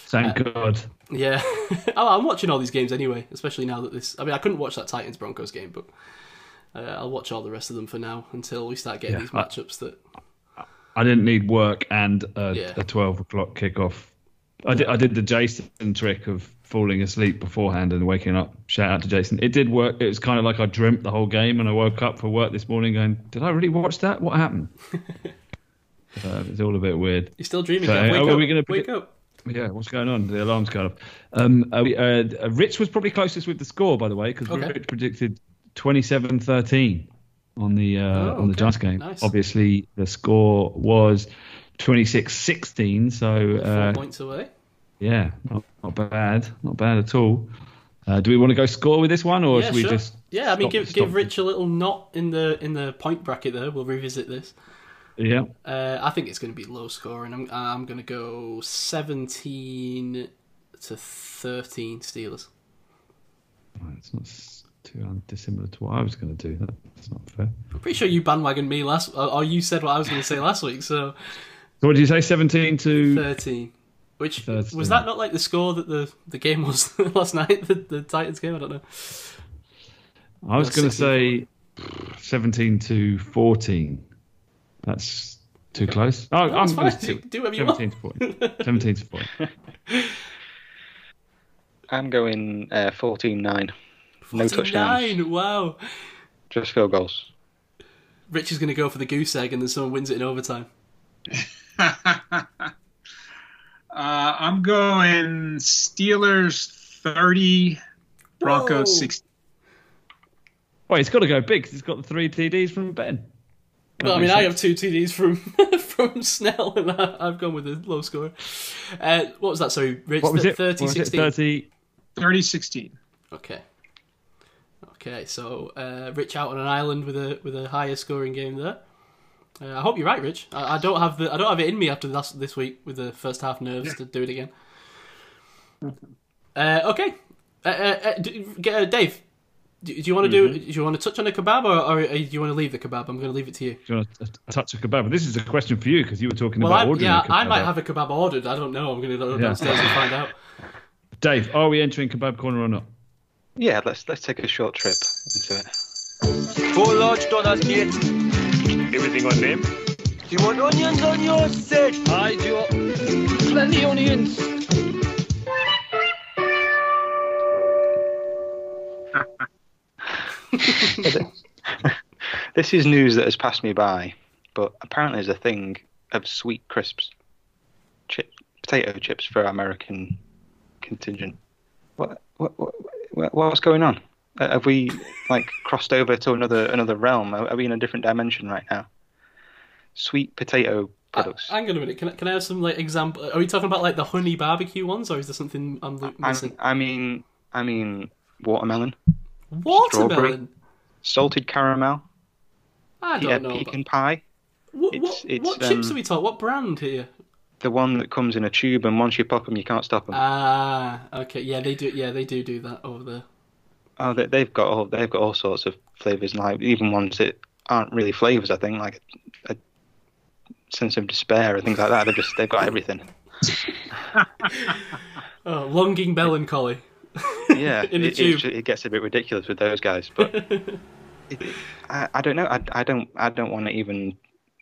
Thank God. Yeah. oh, I'm watching all these games anyway, especially now that this. I mean, I couldn't watch that Titans Broncos game, but uh, I'll watch all the rest of them for now until we start getting Yeah, these matchups that. I didn't need work and a, Yeah. a 12 o'clock kickoff. I did, I did the Jason trick of falling asleep beforehand and waking up. Shout out to Jason. It did work. It was kind of like I dreamt the whole game and I woke up for work this morning going, Did I really watch that? What happened? uh, it's all a bit weird. You're still dreaming. So. Wake are up. we gonna Wake up. Yeah, what's going on? The alarm's going off. Um, we- uh, Rich was probably closest with the score, by the way, because Okay. Rich predicted 27-13 on the uh, Oh, on the okay. Giants game. Nice. Obviously, the score was 26-16, so Four uh, points away. yeah, not, not bad, not bad at all. Uh, do we want to go score with this one, or yeah, should we sure. just? yeah, I mean, stop- give stop? give Rich a little knot in the in the point bracket there. We'll revisit this. Yeah, Uh, I think it's going to be low scoring. I'm I'm going to go 17 to 13 Steelers. it's not too dissimilar to what I was going to do. That's not fair. I'm pretty sure you bandwagoned me last, or or you said what I was going to say last week. So So, what did you say? 17 to 13. Which 13. was that not like the score that the, the game was last night? The, the Titans game. I don't know. I was going to say 17 to 14. That's too close. Oh, that's I'm going fine. to Do- do whatever you want. 17 to 14. 17 to 14. I'm going uh, 14-9. No touchdowns. 49. Wow. Just field goals. Rich is going to go for the goose egg, and then someone wins it in overtime. uh, I'm going Steelers 30, Broncos Whoa. 60. Well, he's got to go big 'cause he's got the three TDs from Ben. Well, I mean, makes I have two TDs from from Snell, and I, I've gone with a low score. Uh, what was that? Sorry, Rich. What was it? 30, What was it? 30. 30 16. Okay. Okay, so uh, Rich out on an island with a with a higher scoring game there. Uh, I hope you're right, Rich. I, I don't have the I don't have it in me after last this week with the first half nerves to do it again. Uh, okay, uh, uh, uh, uh, Dave, do, do you want to do? Do you want to touch on the kebab, or, or do you want to leave the kebab? I'm going to leave it to you. Do you want to touch a kebab? This is a question for you because you were talking Well, about I, ordering yeah, a kebab. I might have a kebab ordered. I don't know. I'm going to go Yeah. downstairs and find out. Dave, are we entering kebab corner or not? Yeah, let's let's take a short trip into it. Four large donuts, mate. Everything on them? Do you want onions on your set? I do plenty onions. This is news that has passed me by, but apparently there's a thing of sweet crisps, chip, potato chips for our American contingent. What, what, what, what what's going on? Uh, Have we like crossed over to another another realm? Are, we in a different dimension right now? Sweet potato Uh, products. hang on a minute. Can I, can I have some like example? Are we talking about like the honey barbecue ones, or is there something I'm lo- I, missing? I mean, I mean, watermelon, Watermelon. salted caramel, I don't know. about- pecan pie. What, it's- what, it's, what chips um, are we talking? What brand here? The one that comes in a tube, and once you pop them, you can't stop them. Ah, okay. Yeah, they do. Yeah, they do do that over there. Oh, they, they've got all they've got all sorts of flavors, and like even ones that aren't really flavors. I think like a, a sense of despair and things like that. They've just they've got everything. Oh, longing melancholy. Yeah, it, tube. It, it gets a bit ridiculous with those guys, but it, I, I don't know. I, I don't I don't want to even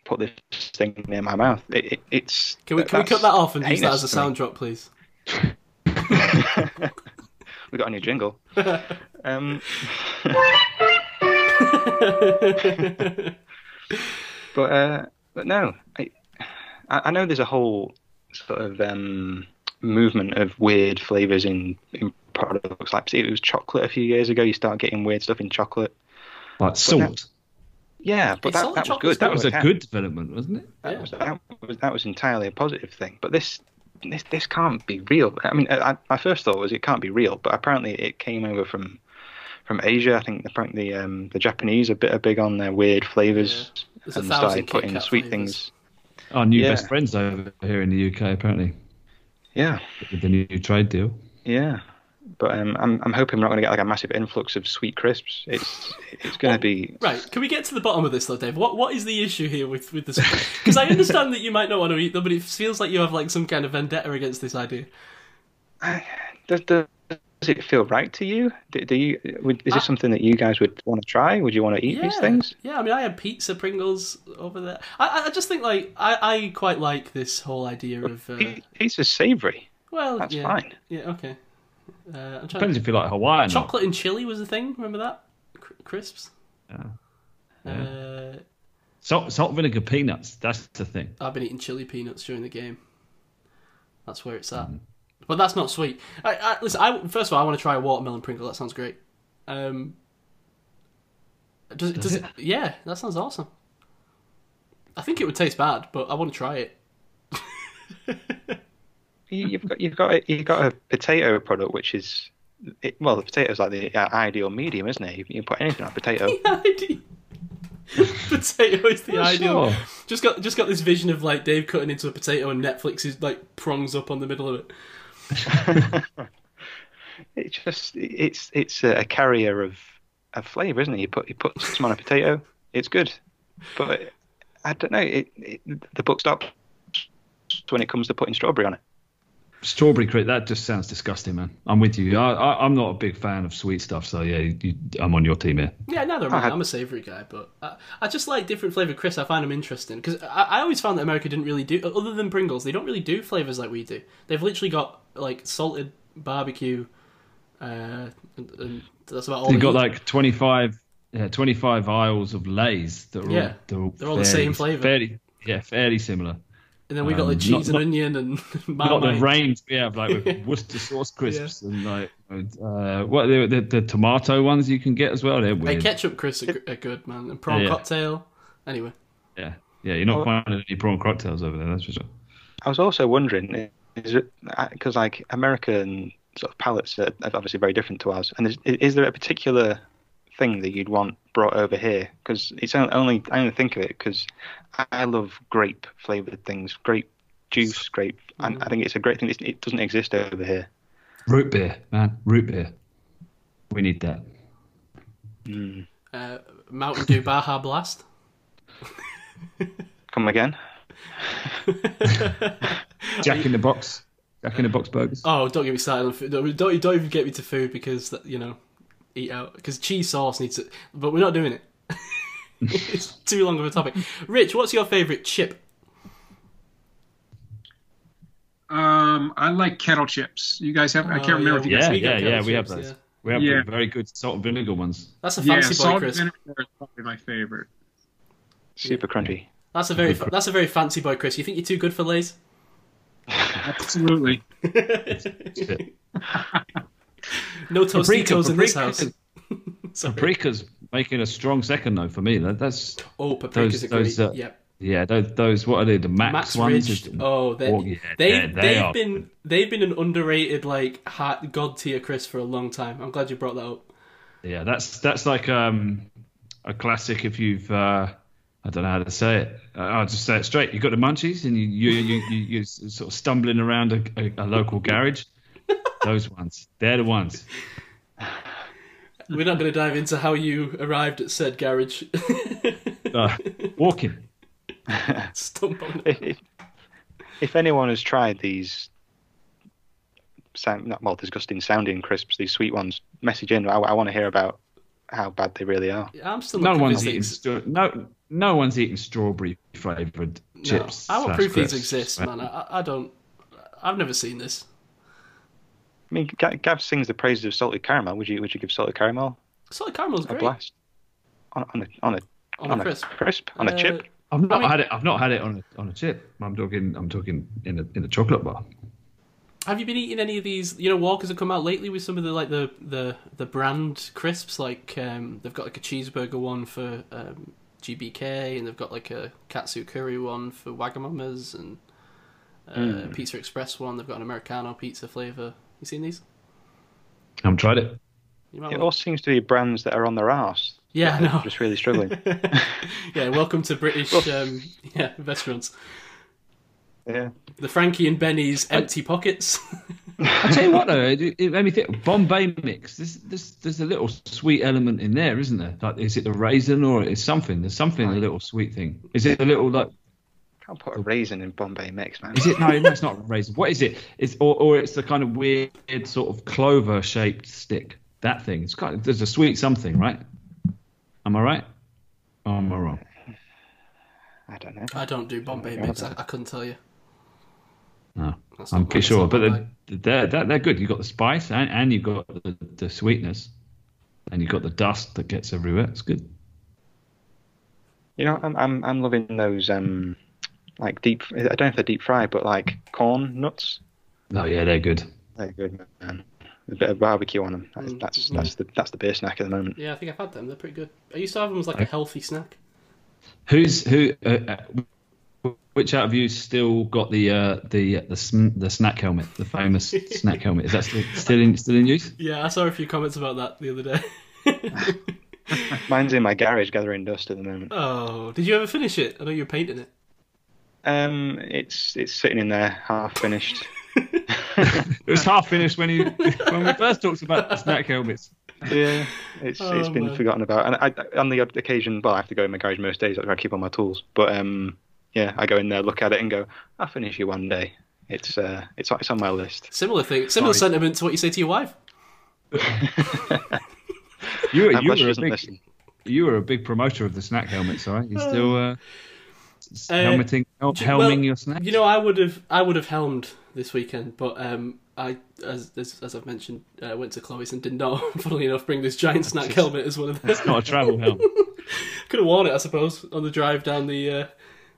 put this thing near my mouth. It, it, it's Can we can we cut that off and use that as a heinous to me. sound drop, please? we got a new jingle. um, but uh, but no, I, I I know there's a whole sort of um, movement of weird flavors in in products. Like see, it was chocolate a few years ago. You start getting weird stuff in chocolate. Like salt. Yeah, but that, that was good. That That was a yeah, good development, wasn't it? That, Yeah. was, that was that was entirely a positive thing. But this this this can't be real. I mean, I, my first thought was it can't be real, but apparently it came over from from Asia. I think apparently the um, the Japanese are a bit are big on their weird flavors There's a and thousand started putting Kat sweet flavours. things. Our new Yeah. best friends over here in the UK, apparently, Yeah, with the new trade deal. yeah. But um, I'm I'm hoping we're not going to get like a massive influx of sweet crisps. It's it's going to be Right, can we get to the bottom of this though, Dave? What what is the issue here with with this? Because I understand that you might not want to eat them, but it feels like you have like some kind of vendetta against this idea. does, does does it feel right to you? Do, do you would, is this I- something that you guys would want to try? Would you want to eat yeah, these things? yeah. I mean, I had pizza Pringles over there. I I- just think like I I quite like this whole idea of uh, Pi- Pizza's savoury. well, That's yeah, fine. Yeah, okay. Uh, I'm trying. Depends if you like Hawaiian. Chocolate and chili was the thing. Remember that? Cr- crisps. Yeah. Uh, Salt, salt, vinegar, peanuts. That's the thing. I've been eating chili peanuts during the game. That's where it's at. But that's not sweet. I, I, listen, I, first of all, I want to try a watermelon Pringle. That sounds great. Um, does, it- does it? Yeah, that sounds awesome. I think it would taste bad, but I want to try it. You- You've got you've got a, you've got a potato product which is it, well the potato's like the uh, ideal medium, isn't it? You, you can put anything on a potato. Potato is the Oh, ideal. sure. Just got just got this vision of like Dave cutting into a potato and Netflix is like prongs up on the middle of it. It's just it's it's a carrier of of flavour, isn't it? You put you put some on a potato, it's good. But I don't know. It, it the book stops when it comes to putting strawberry on it. Strawberry cream. That just sounds disgusting, man. I'm with you. I, I, I'm not a big fan of sweet stuff, so yeah, you, I'm on your team here. Yeah, neither am I I. had- I'm a savoury guy, but I, I just like different flavored crisps. I find them interesting because I, I always found that America didn't really do, other than Pringles, they don't really do flavors like we do. They've literally got like salted barbecue, uh, and, and that's about all. They've got eat. like 25, yeah, 25 aisles of Lays that are Yeah, all, they're all, they're all the fairly- same flavour. Fairly, yeah, fairly similar. And then we got like um, cheese not- and onion and we got the range we have, like with Worcester sauce crisps and like uh, what the, the the tomato ones you can get as well. They're Hey, ketchup crisps are, are good, man. And prawn Yeah. cocktail. Anyway, yeah, yeah, you're not Oh. finding any prawn cocktails over there. That's for sure. I was also wondering, is it because like American sort of palates are are obviously very different to ours, and is, is there a particular thing that you'd want brought over here? Because it's only I only think of it because I love grape flavored things, grape juice, grape. And I think it's a great thing. It it doesn't exist over here. Root beer, man, root beer. We need that. uh, Mountain Dew Baja Blast. Come again? Jack in the box, Jack in the box burgers. Oh, don't get me started on food. Don't, don't, don't even get me to food because you know, eat out because cheese sauce needs it. But we're not doing it. it's too long of a topic. Rich, what's your favourite chip? Um, I like kettle chips. You guys have? I can't Oh, remember yeah, if you guys. Yeah, we yeah, yeah. kettle We have those. yeah. We have Yeah. very good salt and vinegar ones. That's a Yeah, fancy boy salt and vinegar is probably my favorite. Super crunchy. That's a very that's a very fancy boy Chris. You think you're too good for Lay's? Absolutely. No Paprika, Tostitos in this house. Paprika's making a strong second though for me. That, that's Oh, paprika's Those- a great. those, uh, yep. yeah. Those, those what are they? The Max, Max ones. Ridge. Is- Oh, they, Oh, yeah, they, they- they they've are. been they've been an underrated like hot god tier crisp for a long time. I'm glad you brought that up. Yeah, that's that's like um, a classic. If you've, uh, I don't know how to say it. Uh, I'll just say it straight. You got the munchies, and you you you you you're sort of stumbling around a, a, a local garage. Those ones, they're the ones. We're not going to dive into how you arrived at said garage. Uh, walking. Stump on If, if, if anyone has tried these, sound, not well, disgusting sounding crisps, these sweet ones, message in. I, I want to hear about how bad they really are. I'm still No one's eating these- no no one's eating strawberry flavored No. chips. I want proof prove these crisps. exist, man. I, I don't. I've never seen this. I mean, Gav, Gav sings the praises of salted caramel. Would you would you give salted caramel Salted caramel's a great blast on, on a on a on a crisp. crisp on a Uh, chip? I've not I mean- had it. I've not had it on a, on a chip. I'm talking. I'm talking in a in a chocolate bar. Have you been eating any of these? You know, Walkers have come out lately with some of the like the the, the brand crisps. Like um, they've got like a cheeseburger one for um, GBK, and they've got like a katsu curry one for Wagamama's, and uh, Pizza Express one. They've got an Americano pizza flavor. You seen these? I haven't tried it. It want- all seems to be brands that are on their arse. Yeah, no. Just really struggling. yeah, welcome to British um, yeah restaurants. yeah. The Frankie and Benny's empty pockets. I tell you what though, it, it made me think. Bombay mix. There's, there's there's a little sweet element in there, isn't there? Like, is it the raisin or is something? There's something a little sweet thing. Is it a little like? Can't put a raisin in Bombay mix, man. Is it no? No, it's not a raisin. What is it? It's or or it's the kind of weird sort of clover shaped stick. That thing. It's kind of, there's a sweet something, right? Am I right? Or am I wrong? I don't know. I don't do Bombay mix. I, I couldn't tell you. No, That's I'm pretty sure. But they're, they're, they're, they're good. You've got the spice and, and you've got the, the sweetness. And you've got the dust that gets everywhere. It's good. You know, I'm I'm I'm loving those um like deep. I don't know if they're deep fried, but like corn nuts. Oh, yeah, they're good. They're good, man. A bit of barbecue on them. That's Mm. that's, that's the that's the beer snack at the moment. Yeah, I think I've had them. They're pretty good. I used to have them as like a healthy snack. Who's who? Uh, uh, which out of you still got the uh, the the sn- the snack helmet, the famous snack helmet? Is that still, still in still in use? Yeah, I saw a few comments about that the other day. Mine's in my garage gathering dust at the moment. oh, did you ever finish it? I know you're painting it. Um, it's it's sitting in there half finished. It was half finished when you when we first talked about the snack helmets. yeah, it's Oh, it's been man. forgotten about. And I, on the occasion, well, I have to go in my garage most days. I keep all my tools, but um, yeah, I go in there, look at it, and go, I'll finish you one day. It's uh, it's it's on my list. Similar thing, similar Sorry. sentiment to what you say to your wife. You were you were a big listen. you were a big promoter of the snack helmets, all right? You still Uh, helmeting helming well, your snacks? You know, I would have, I would have helmed this weekend, but um, I, as as, as I've mentioned, uh, went to Chloe's and did not, funnily enough, bring this giant snack helmet as one of them. it's not a travel helmet. Could have worn it, I suppose, on the drive down the uh,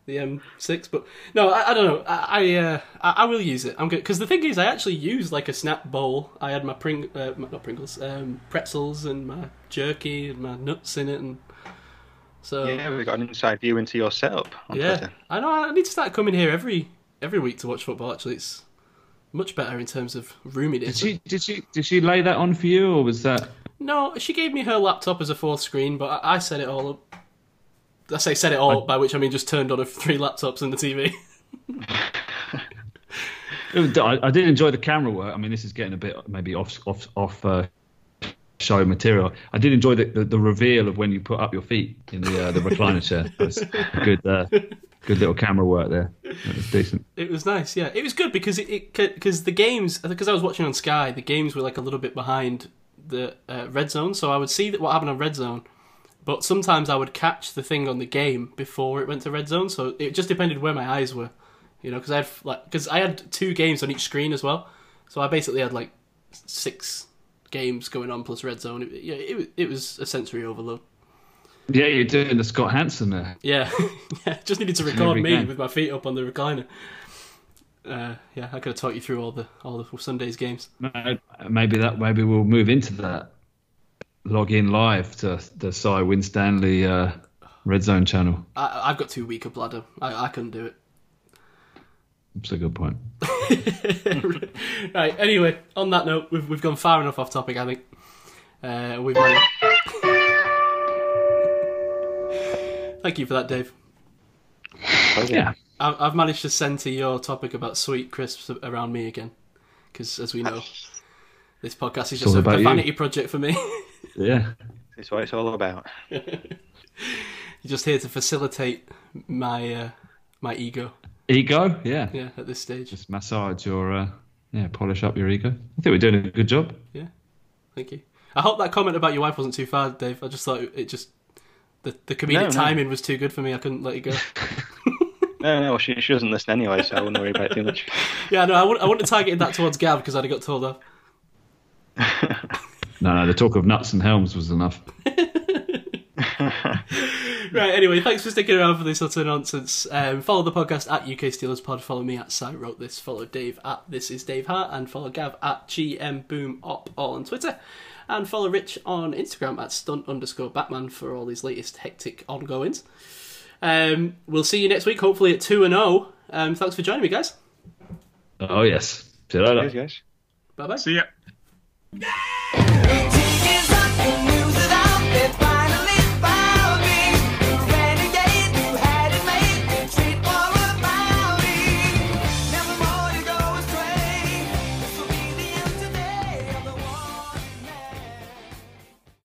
the M6. But no, I, I don't know. I I, uh, I I will use it. I'm good because the thing is, I actually used like a snap bowl. I had my pring, uh, not Pringles, um, pretzels and my jerky and my nuts in it, and so Yeah, we've got an inside view into your setup on yeah. Twitter. I know. I need to start coming here every every week to watch football. Actually, it's much better in terms of roominess. Did she did she did she lay that on for you, or was that? No, she gave me her laptop as a fourth screen, but I, I set it all up. I say set it all up, by which I mean just turned on her three laptops and the TV. I, I did enjoy the camera work. I mean, this is getting a bit maybe off off off uh, show material. I did enjoy the, the, the reveal of when you put up your feet in the uh, the recliner chair. That was good. Uh, good little camera work there. Was decent. It was nice, yeah. It was good because it because the games because I was watching on Sky, the games were like a little bit behind the uh, red zone, so I would see that what happened on red zone, But sometimes I would catch the thing on the game before it went to red zone, so it just depended where my eyes were, you know. Because I had like because I had two games on each screen as well, so I basically had like six games going on plus red zone. It, yeah, it it was a sensory overload. Yeah, you're doing the Scott Hanson there. Yeah, yeah. Just needed to record me game. with my feet up on the recliner. Uh, yeah, I could have taught you through all the all the Sunday's games. Maybe that. Maybe we'll move into that. Log in live to the Cy Winstanley uh, Red Zone channel. I, I've got too weak a bladder. I, I couldn't do it. That's a good point. right. Anyway, on that note, we've we've gone far enough off topic. I think uh, we've. managed- Thank you for that, Dave. Yeah. I've, I've managed to centre your topic about sweet crisps around me again, because as we know, this podcast is just all a, about a you. vanity project for me. Yeah. That's what it's all about. You're just here to facilitate my uh, my ego. Ego. Yeah. Yeah, at this stage. Just massage your. Uh, yeah, polish up your ego. I think we're doing a good job. Yeah, thank you. I hope that comment about your wife wasn't too far, Dave. I just thought it, it just the the comedic No, no. timing was too good for me. I couldn't let it go. No, no, she, she doesn't listen anyway, so I wouldn't worry about it too much. yeah, no, I wouldn't, I wouldn't have targeted that towards Gav because I'd have got told off. No, no, the talk of nuts and helms was enough. Right, anyway, thanks for sticking around for this utter nonsense. Um, follow the podcast at UK Steelers Pod. Follow me at Cy Wrote This. Follow Dave at This Is Dave Hart. And follow Gav at GM Boom Op all on Twitter. And follow Rich on Instagram at stunt underscore Batman for all his latest hectic ongoings. Um, we'll see you next week, hopefully at 2 and 0. Um, thanks for joining me, guys. Oh yes. See you later. Cheers, guys. Bye bye. See ya.